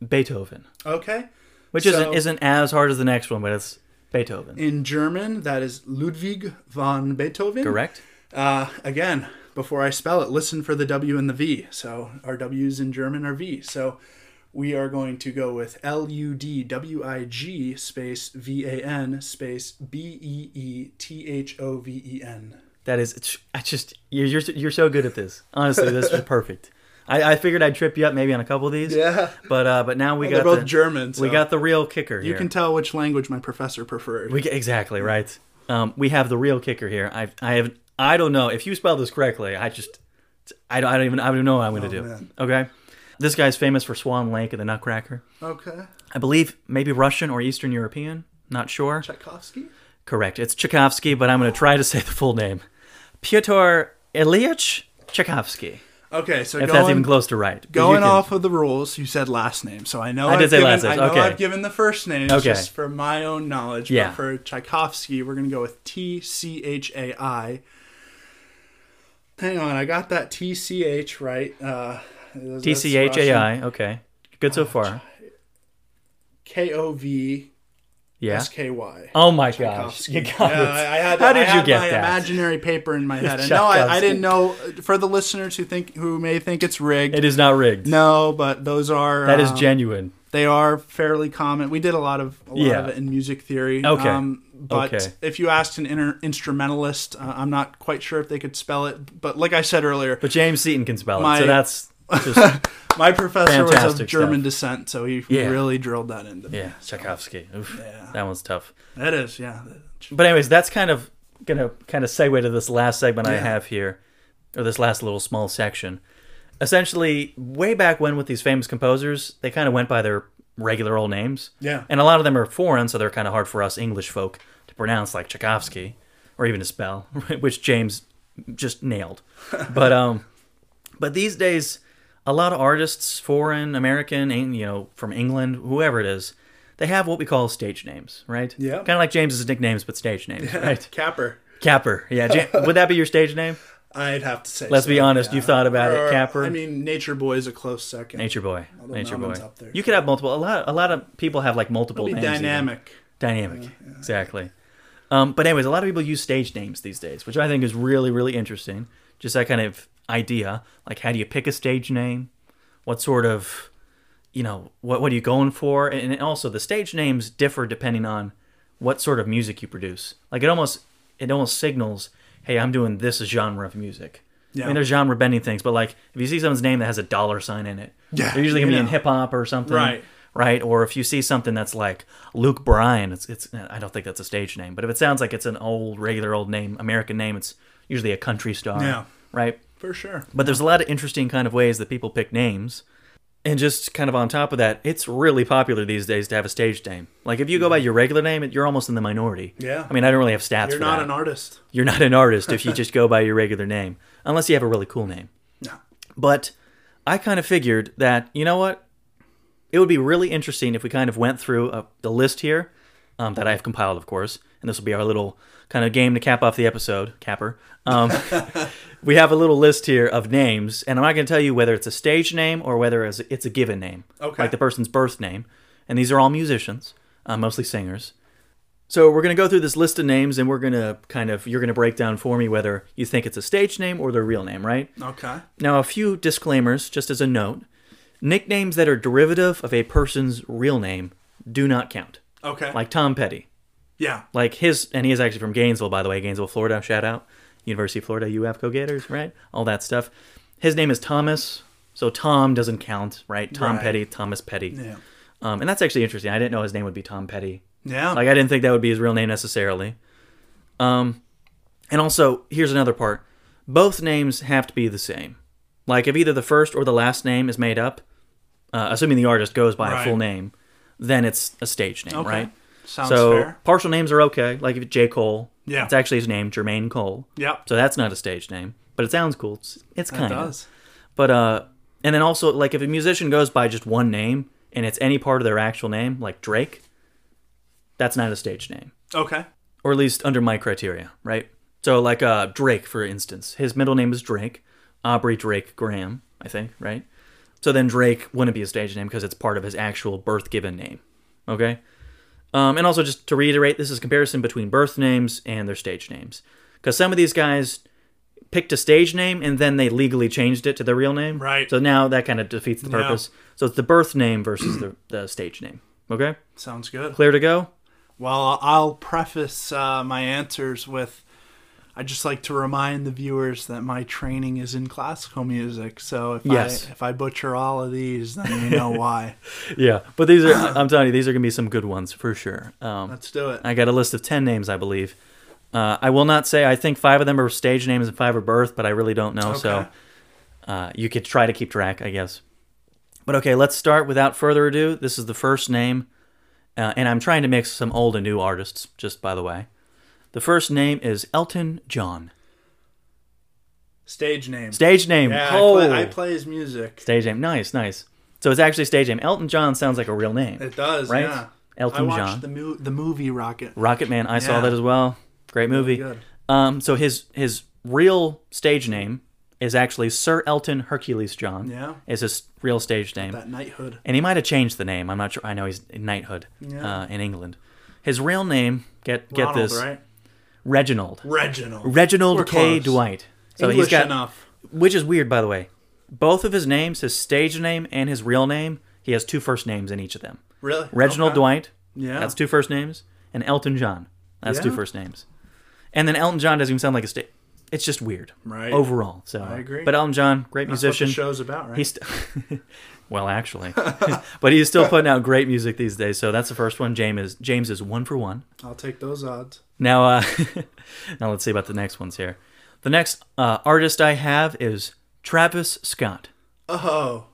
Beethoven, Okay. which So- isn't isn't as hard as the next one, but it's Beethoven. In German, that is Ludwig von Beethoven. Correct. Uh, again, before I spell it, listen for the W and the V. So our W's in German are V. So we are going to go with L U D W I G space V A N space B E E T H O V E N. That is, I just you're, you're you're so good at this. Honestly, this is perfect. I, I figured I'd trip you up maybe on a couple of these. Yeah. But uh, but now we got They're both the, German. So we got the real kicker You here. can tell which language my professor preferred. We exactly right. Um, we have the real kicker here. I I have I don't know if you spell this correctly. I just I don't, I don't even I don't even know what I'm going to Oh, do. man. Okay, this guy's famous for Swan Lake and the Nutcracker. okay. I believe maybe Russian or Eastern European. Not sure. Tchaikovsky? Correct. It's Tchaikovsky, but I'm going to try to say the full name. Pyotr Ilyich Tchaikovsky. Okay, so If going, that's even close to right. going can- off of the rules, you said last name, so I know I did have say given, last name, I know okay. I've given the first name Okay. just for my own knowledge. Yeah. But for Tchaikovsky, we're gonna go with T C H A I. Hang on, I got that T C H right. Uh, T C H A. I. Okay. Good so far. K O V Yeah. S K Y. Oh my gosh. You got Yeah, it. I, I had, How did I you get my that? imaginary paper in my head. And no, I, I didn't know. For the listeners who think who may think it's rigged, It is not rigged. no, but those are That is uh, genuine. They are fairly common. We did a lot of a lot Yeah. of it in music theory. Okay. Um, but Okay. if you asked an inter- instrumentalist, uh, I'm not quite sure if they could spell it. But like I said earlier, But James Seton can spell My- it, so that's just my professor was of Fantastic German stuff. descent, so he Yeah. really drilled that into me. yeah, Tchaikovsky. Oof, Yeah. that one's tough. That is, yeah. But anyways, that's kind of gonna kind of segue to this last segment I Yeah. have here, or this last little small section. Essentially, way back when with these famous composers, they kind of went by their regular old names. Yeah. And a lot of them are foreign, so they're kind of hard for us English folk to pronounce, like Tchaikovsky, or even to spell, which James just nailed. but um, but these days, a lot of artists, foreign, American, you know, from England, whoever it is, they have what we call stage names, right? Yeah. Kind of like James's nicknames, but stage names, right? Capper. Capper. Yeah. Would that be your stage name? I'd have to say. Let's so, be honest, yeah. you've thought about it, Capper. I mean, Nature Boy is a close second. Nature Boy. Nature Boy. up there. You could have multiple. A lot. A lot of people have like multiple names. even. dynamic. Dynamic. Exactly. Um, but anyways, a lot of people use stage names these days, which I think is really, really interesting. Just that kind of idea, like how do you pick a stage name? What sort of, you know, what what are you going for? And also the stage names differ depending on what sort of music you produce. Like it almost it almost signals, hey, I'm doing this genre of music. I Yeah. mean, there's genre bending things, but like if you see someone's name that has a dollar sign in it, Yeah, they're usually gonna be in hip hop or something, Right. Right. Or if you see something that's like Luke Bryan, it's it's I don't think that's a stage name, but if it sounds like it's an old regular old name, American name, it's usually a country star. Yeah. Right. For sure. But there's a lot of interesting kind of ways that people pick names. And just kind of on top of that, it's really popular these days to have a stage name. Like if you go by your regular name, you're almost in the minority. Yeah. I mean, I don't really have stats You're not that. an artist. You're not an artist if you just go by your regular name, unless you have a really cool name. No. But I kind of figured that, you know what? It would be really interesting if we kind of went through uh the list here um, that I have compiled, of course. And this will be our little kind of game to cap off the episode, capper. Um, we have a little list here of names, and I'm not going to tell you whether it's a stage name or whether it's it's a given name, Okay. like the person's birth name. And these are all musicians, uh, mostly singers. So we're going to go through this list of names, and we're going to kind of you're going to break down for me whether you think it's a stage name or their real name, right? Okay. Now, a few disclaimers, just as a note. Nicknames that are derivative of a person's real name do not count. Okay. Like Tom Petty. Yeah. Like his, and he is actually from Gainesville, by the way, Gainesville, Florida. Shout out. University of Florida, UF Go Gators, right? All that stuff. His name is Thomas, so Tom doesn't count, right? Tom Right. Petty, Thomas Petty. Yeah. Um, and that's actually interesting. I didn't know his name would be Tom Petty. Yeah. Like I didn't think that would be his real name necessarily. Um, and also here's another part: both names have to be the same. Like if either the first or the last name is made up, uh, assuming the artist goes by a full name, then it's a stage name, okay. right? Sounds so fair. partial names are okay. Like if J Cole, Yeah. it's actually his name, Jermaine Cole. Yeah. So that's not a stage name, but it sounds cool. It's, it's kind of. does. But uh, and then also like if a musician goes by just one name and it's any part of their actual name, like Drake, that's not a stage name Okay. or at least under my criteria, right? So, like uh, Drake, for instance, his middle name is Drake, Aubrey Drake Graham, I think, right? So then Drake wouldn't be a stage name because it's part of his actual birth given name, okay? Um, and also, just to reiterate, this is a comparison between birth names and their stage names, because some of these guys picked a stage name and then they legally changed it to their real name, Right. So now that kind of defeats the Yeah. purpose. So it's the birth name versus the, the stage name, okay? Sounds good. Clear to go? Well, I'll preface uh, my answers with I just like to remind the viewers that my training is in classical music. So if Yes. I if I butcher all of these, then you know why. Yeah, but these are I'm telling you, these are gonna be some good ones for sure. Um, Let's do it. I got a list of ten names, I believe. Uh, I will not say I think five of them are stage names and five are birth, but I really don't know. So uh, you could try to keep track, I guess. But okay, let's start without further ado. This is the first name, uh, and I'm trying to mix some old and new artists, just by the way. The first name is Elton John. Stage name. Stage name. yeah, oh, I, play, I play his music. stage name. Nice, nice. So it's actually stage name. Elton John sounds like a real name. It does, Right? yeah. Elton I watched John. the mo- the movie Rocket. Rocket Man. I saw that as well. Great movie. good. Um, so his his real stage name is actually Sir Elton Hercules John. Yeah. Is his real stage name, That knighthood. and he might have changed the name. I'm not sure. I know he's knighthood Yeah. uh, in England. His real name get get Ronald, this right? Reginald Reginald. Reginald We're K close. Dwight. So English he's got enough. which is weird by the way. Both of his names, his stage name and his real name, he has two first names in each of them. Really? Reginald Okay. Dwight, Yeah. that's two first names, and Elton John, that's two Yeah. first names. And then Elton John doesn't even sound like a state. It's just weird, Right. Overall, so I agree. But Elton John, great That's what musician. the show's about, right? He's st- well, actually, but he's still putting out great music these days. So that's the first one. James is James is one for one. I'll take those odds. Now, uh, now let's see about the next ones here. The next uh, artist I have is Travis Scott. Oh.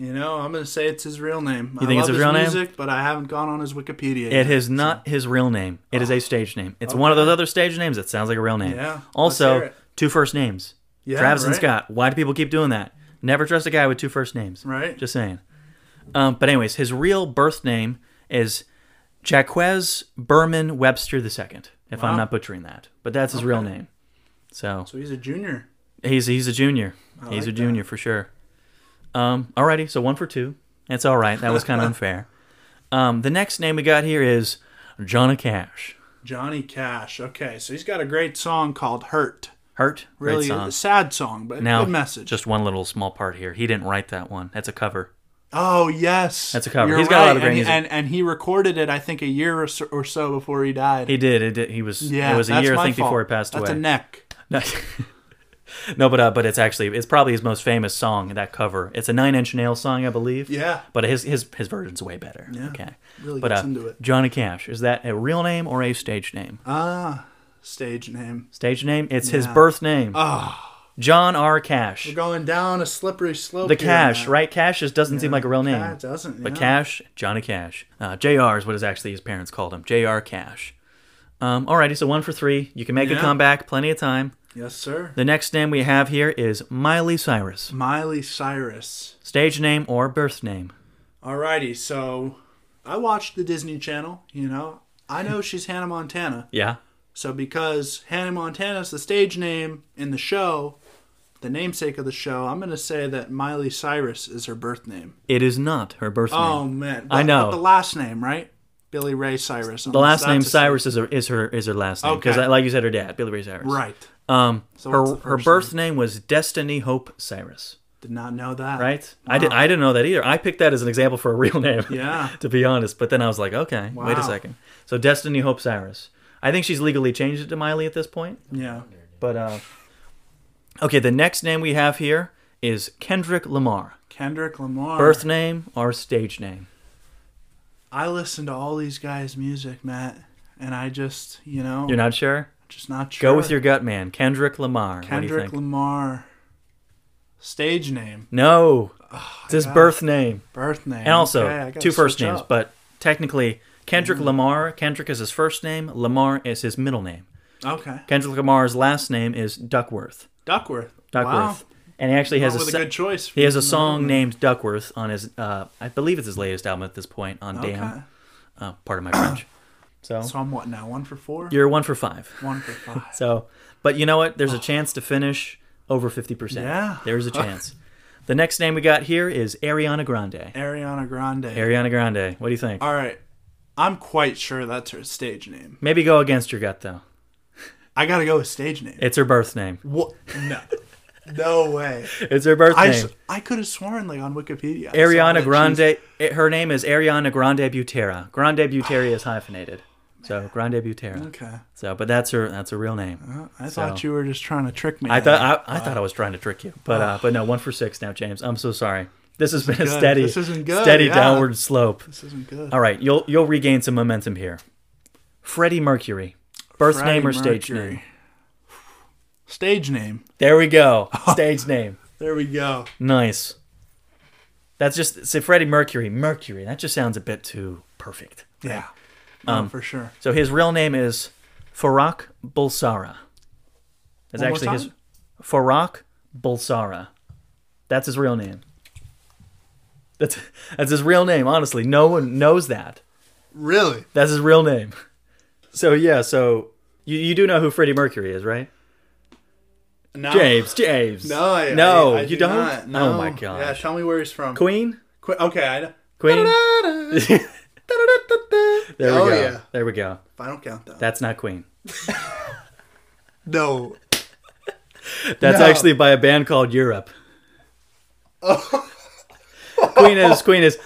You know, I'm gonna say it's his real name. You I think it's love his real name? music, but I haven't gone on his Wikipedia. It yet, is not his real name. It is a stage name. It's one of those other stage names that sounds like a real name. Yeah, Also, two first names. Yeah, Travis and. Scott. Why do people keep doing that? Never trust a guy with two first names. Right. Just saying. Um, but anyways, his real birth name is Jaquez Berman Webster II, if I'm not butchering that. But that's his real name. So So he's a junior. he's he's a junior. I he's a like junior for sure. Um, alrighty, so one for two. That's all right. That was kind of unfair. Um, the next name we got here is Johnny Cash. Johnny Cash. Okay, so he's got a great song called "Hurt." Hurt. Really song. a sad song, but Now, good message. just one little small part here. He didn't write that one. That's a cover. oh yes, That's a cover. You're He's got a lot of great and, music. and and he recorded it. I think a year or so, or so before he died. He did. It did. He was. yeah, it was a that's year, I think, fault. before he passed That's away. a neck. No, but uh, but it's actually it's probably his most famous song. That cover. It's a Nine Inch Nails song, I believe. Yeah. But his his his version's way better. Yeah. Okay. Really But gets uh, into it. Johnny Cash is that a real name or a stage name? Ah, stage name. Stage name. It's his birth name. Ah, John R. Cash. we're going down a slippery slope. The Cash, right? Cash just doesn't seem like a real name. It doesn't. But. Cash, Johnny Cash. Uh, JR is what his actually his parents called him. JR Cash. Um, alrighty, so one for three. You can make a comeback. Plenty of time. Yes, sir. The next name we have here is Miley Cyrus. Miley Cyrus. Stage name or birth name? Alrighty, so I watched the Disney Channel. You know, I know she's Hannah Montana. Yeah. So because Hannah Montana's the stage name in the show, the namesake of the show, I'm gonna say that Miley Cyrus is her birth name. It is not her birth name. Oh name. man, I know. But the last name, right? Billy Ray Cyrus. The last name Cyrus is her, is her is her last name because, Okay. like you said, her dad, Billy Ray Cyrus. Right. Um, So her her birth name was Destiny Hope Cyrus. Did not know that. Right? I did. I didn't know that either. I picked that as an example for a real name. Yeah. to be honest, but then I was like, okay, wait a second. So Destiny Hope Cyrus. I think she's legally changed it to Miley at this point. Yeah. But uh, okay, the next name we have here is Kendrick Lamar. Kendrick Lamar. Birth name or stage name? I listen to all these guys' music, Matt, and I just, you know, You're not sure? Just not sure. Go with your gut, man. Kendrick Lamar. what do you Kendrick think? Lamar. Stage name, no, it's his birth name, birth name, and also Okay, two first names. up. But technically, Kendrick Lamar. Kendrick is his first name. Lamar is his middle name. okay, Kendrick Lamar's last name is Duckworth. Duckworth. Duckworth. Wow. And he actually has a, se- a good choice. he has a song middle named Duckworth on his uh, I believe it's his latest album at this point on name. Damn. Okay. Uh, part of my French. So So I'm what now? One for four. you're one for five. One for five. So, but you know what? There's a chance to finish over 50%. Yeah. There's a chance. the next name we got here is Ariana Grande. Ariana Grande. Ariana Grande. What do you think? All right. I'm quite sure that's her stage name. Maybe go against your gut, though. I gotta go with stage name. It's her birth name. What? No. no way. It's her birth I, name. I could have sworn like on Wikipedia. I Ariana Grande. she's- her name is Ariana Grande Butera. Grande Butera is hyphenated. So Grande Butera. Okay. So, but that's her. That's her real name. I So- thought you were just trying to trick me. I thought I, I thought I was trying to trick you, but uh, but no, one for six now, James. I'm so sorry. This has been a good. steady, This steady yeah. downward slope. this isn't good. All right, you'll you'll regain some momentum here. Freddie Mercury, birth Freddie name or stage name? Stage name. There we go. Stage name. There we go. Nice. That's just say Freddie Mercury. Mercury. That just sounds a bit too perfect. Yeah. Oh, Um, for sure. So his real name is Farrokh Bulsara. That's One actually his? Farrokh Bulsara. That's his real name. That's that's his real name. Honestly, no one knows that. Really? That's his real name. So yeah, so you, you do know who Freddie Mercury is, right? No. James, James. No, I, no, I, I you do don't. Not. No. Oh my god. Yeah, tell me where he's from. Queen, Qu- okay, I. Queen. There we oh, go. yeah. There we go. If I don't count that. That's not Queen. no. That's No. actually by a band called Europe. Queen is Queen is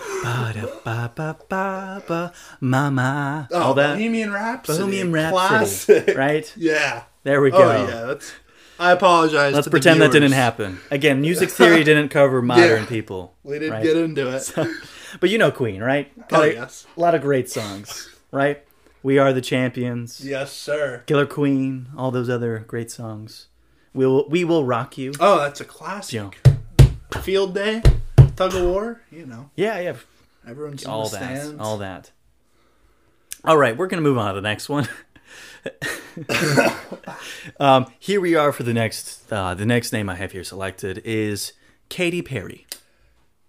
mama. Oh, All that Bohemian Rhapsody. Bohemian Rhapsody, Classic. right? Yeah. There we oh, go. Oh yeah. That's. I apologize. Let's to the pretend that didn't happen. Again, music theory didn't cover modern Yeah. people. We didn't right? get into it. But you know Queen, right? oh a, yes. a lot of great songs, right? We are the champions. Yes, sir. Killer Queen, all those other great songs. We will we will rock you. Oh, that's a classic. You know, Field Day, Tug of War. You know, yeah, yeah, everyone's all that, stands. all that. All right, we're gonna move on to the next one. um, here we are for the next. Uh, the next name I have here selected is Katy Perry.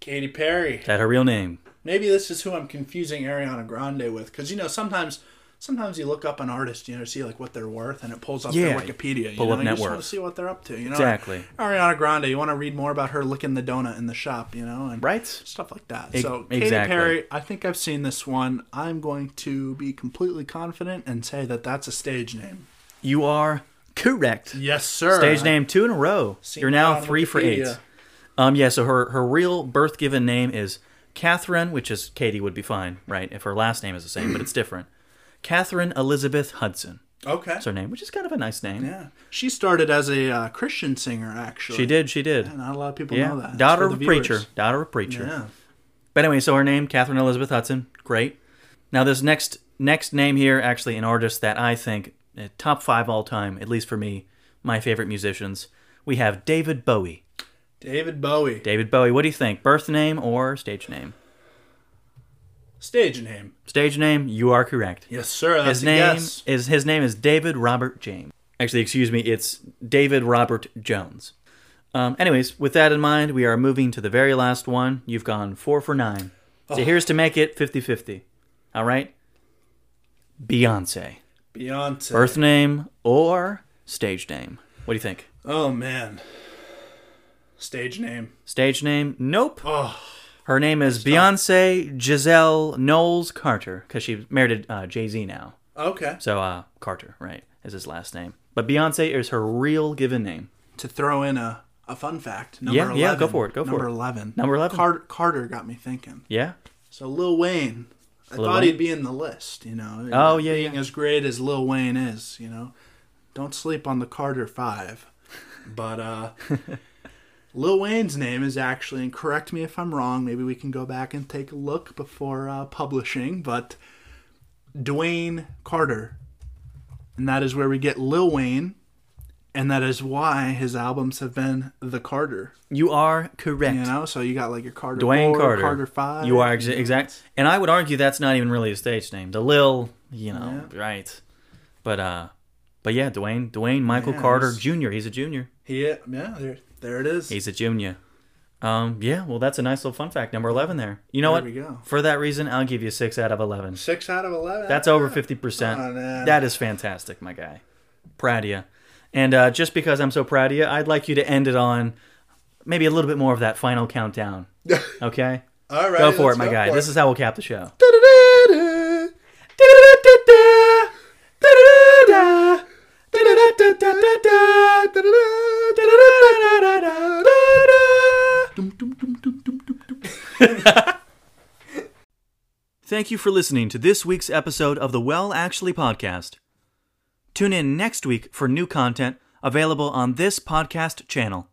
Katy Perry. Is that her real name? Maybe this is who I'm confusing Ariana Grande with, because you know sometimes sometimes you look up an artist, you know, see like what they're worth, and it pulls up Yeah, their Wikipedia. You pull know, up you just want to see what they're up to. You know, Exactly. Ariana Grande. You want to read more about her licking the donut in the shop, you know, and Right. stuff like that. So Katy. Perry, I think I've seen this one. I'm going to be completely confident and say that that's a stage name. You are correct. Yes, sir. Stage name two in a row. You're now three for eight. Um, yeah. So her her real birth given name is Catherine, which is Katie would be fine, right? If her last name is the same, but it's different. Catherine Elizabeth Hudson. Okay. That's her name, which is kind of a nice name. Yeah, she started as a uh, Christian singer. Actually, She did. She did. Not a lot of people Yeah. know that. Daughter of a preacher. Daughter of a preacher. Yeah. But anyway, so her name, Catherine Elizabeth Hudson. Great. Now this next next name here, actually an artist that I think uh, top five all time, at least for me, my favorite musicians. We have David Bowie. David Bowie. David Bowie. What do you think? Birth name or stage name? Stage name. Stage name. You are correct. Yes, sir. That's His name guess. is his name is David Robert James. Actually, excuse me, it's David Robert Jones. Um, anyways, with that in mind, we are moving to the very last one. You've gone four for nine. So here's to make it 50 50. All right? Beyonce. Beyonce. Birth name or stage name? What do you think? Oh man. Stage name. Stage name? Nope. Oh, Her name is Beyonce Giselle Knowles Carter because she married uh, Jay Z now. okay. So uh, Carter, right, is his last name. But Beyonce is her real given name. To throw in a, a fun fact. Number Yeah, 11, yeah, go for it, go for number it. 11. Number 11. Carter, Carter got me thinking. Yeah. So Lil Wayne. I Lil thought Wayne? he'd be in the list, you know. Oh, yeah, Being yeah. as great as Lil Wayne is, you know. Don't sleep on the Carter 5. But uh Lil Wayne's name is actually, and correct me if I'm wrong, maybe we can go back and take a look before uh, publishing, but Dwayne Carter. And that is where we get Lil Wayne, and that is why his albums have been The Carter. You are correct. You know, so you got like your Carter Dwayne 4, Carter. Carter 5. You are exa- exact. And I would argue that's not even really a stage name. The Lil, you know, right. But uh but yeah, Dwayne Dwayne Michael Yeah, Carter Jr. He's a junior. He, yeah, there, there it is. He's a junior. Um yeah, well that's a nice little fun fact. Number 11 there. You know There what? we go. For that reason, I'll give you 6 out of 11. Six out of eleven. That's over 50%. Come on, man. That is fantastic, my guy. Proud of you. And uh, just because I'm so proud of you, I'd like you to end it on maybe a little bit more of that final countdown. Okay? All right. go for it, my guy. This is how we'll cap the show. Thank you for listening to this week's episode of the Well Actually podcast. Tune in next week for new content available on this podcast channel.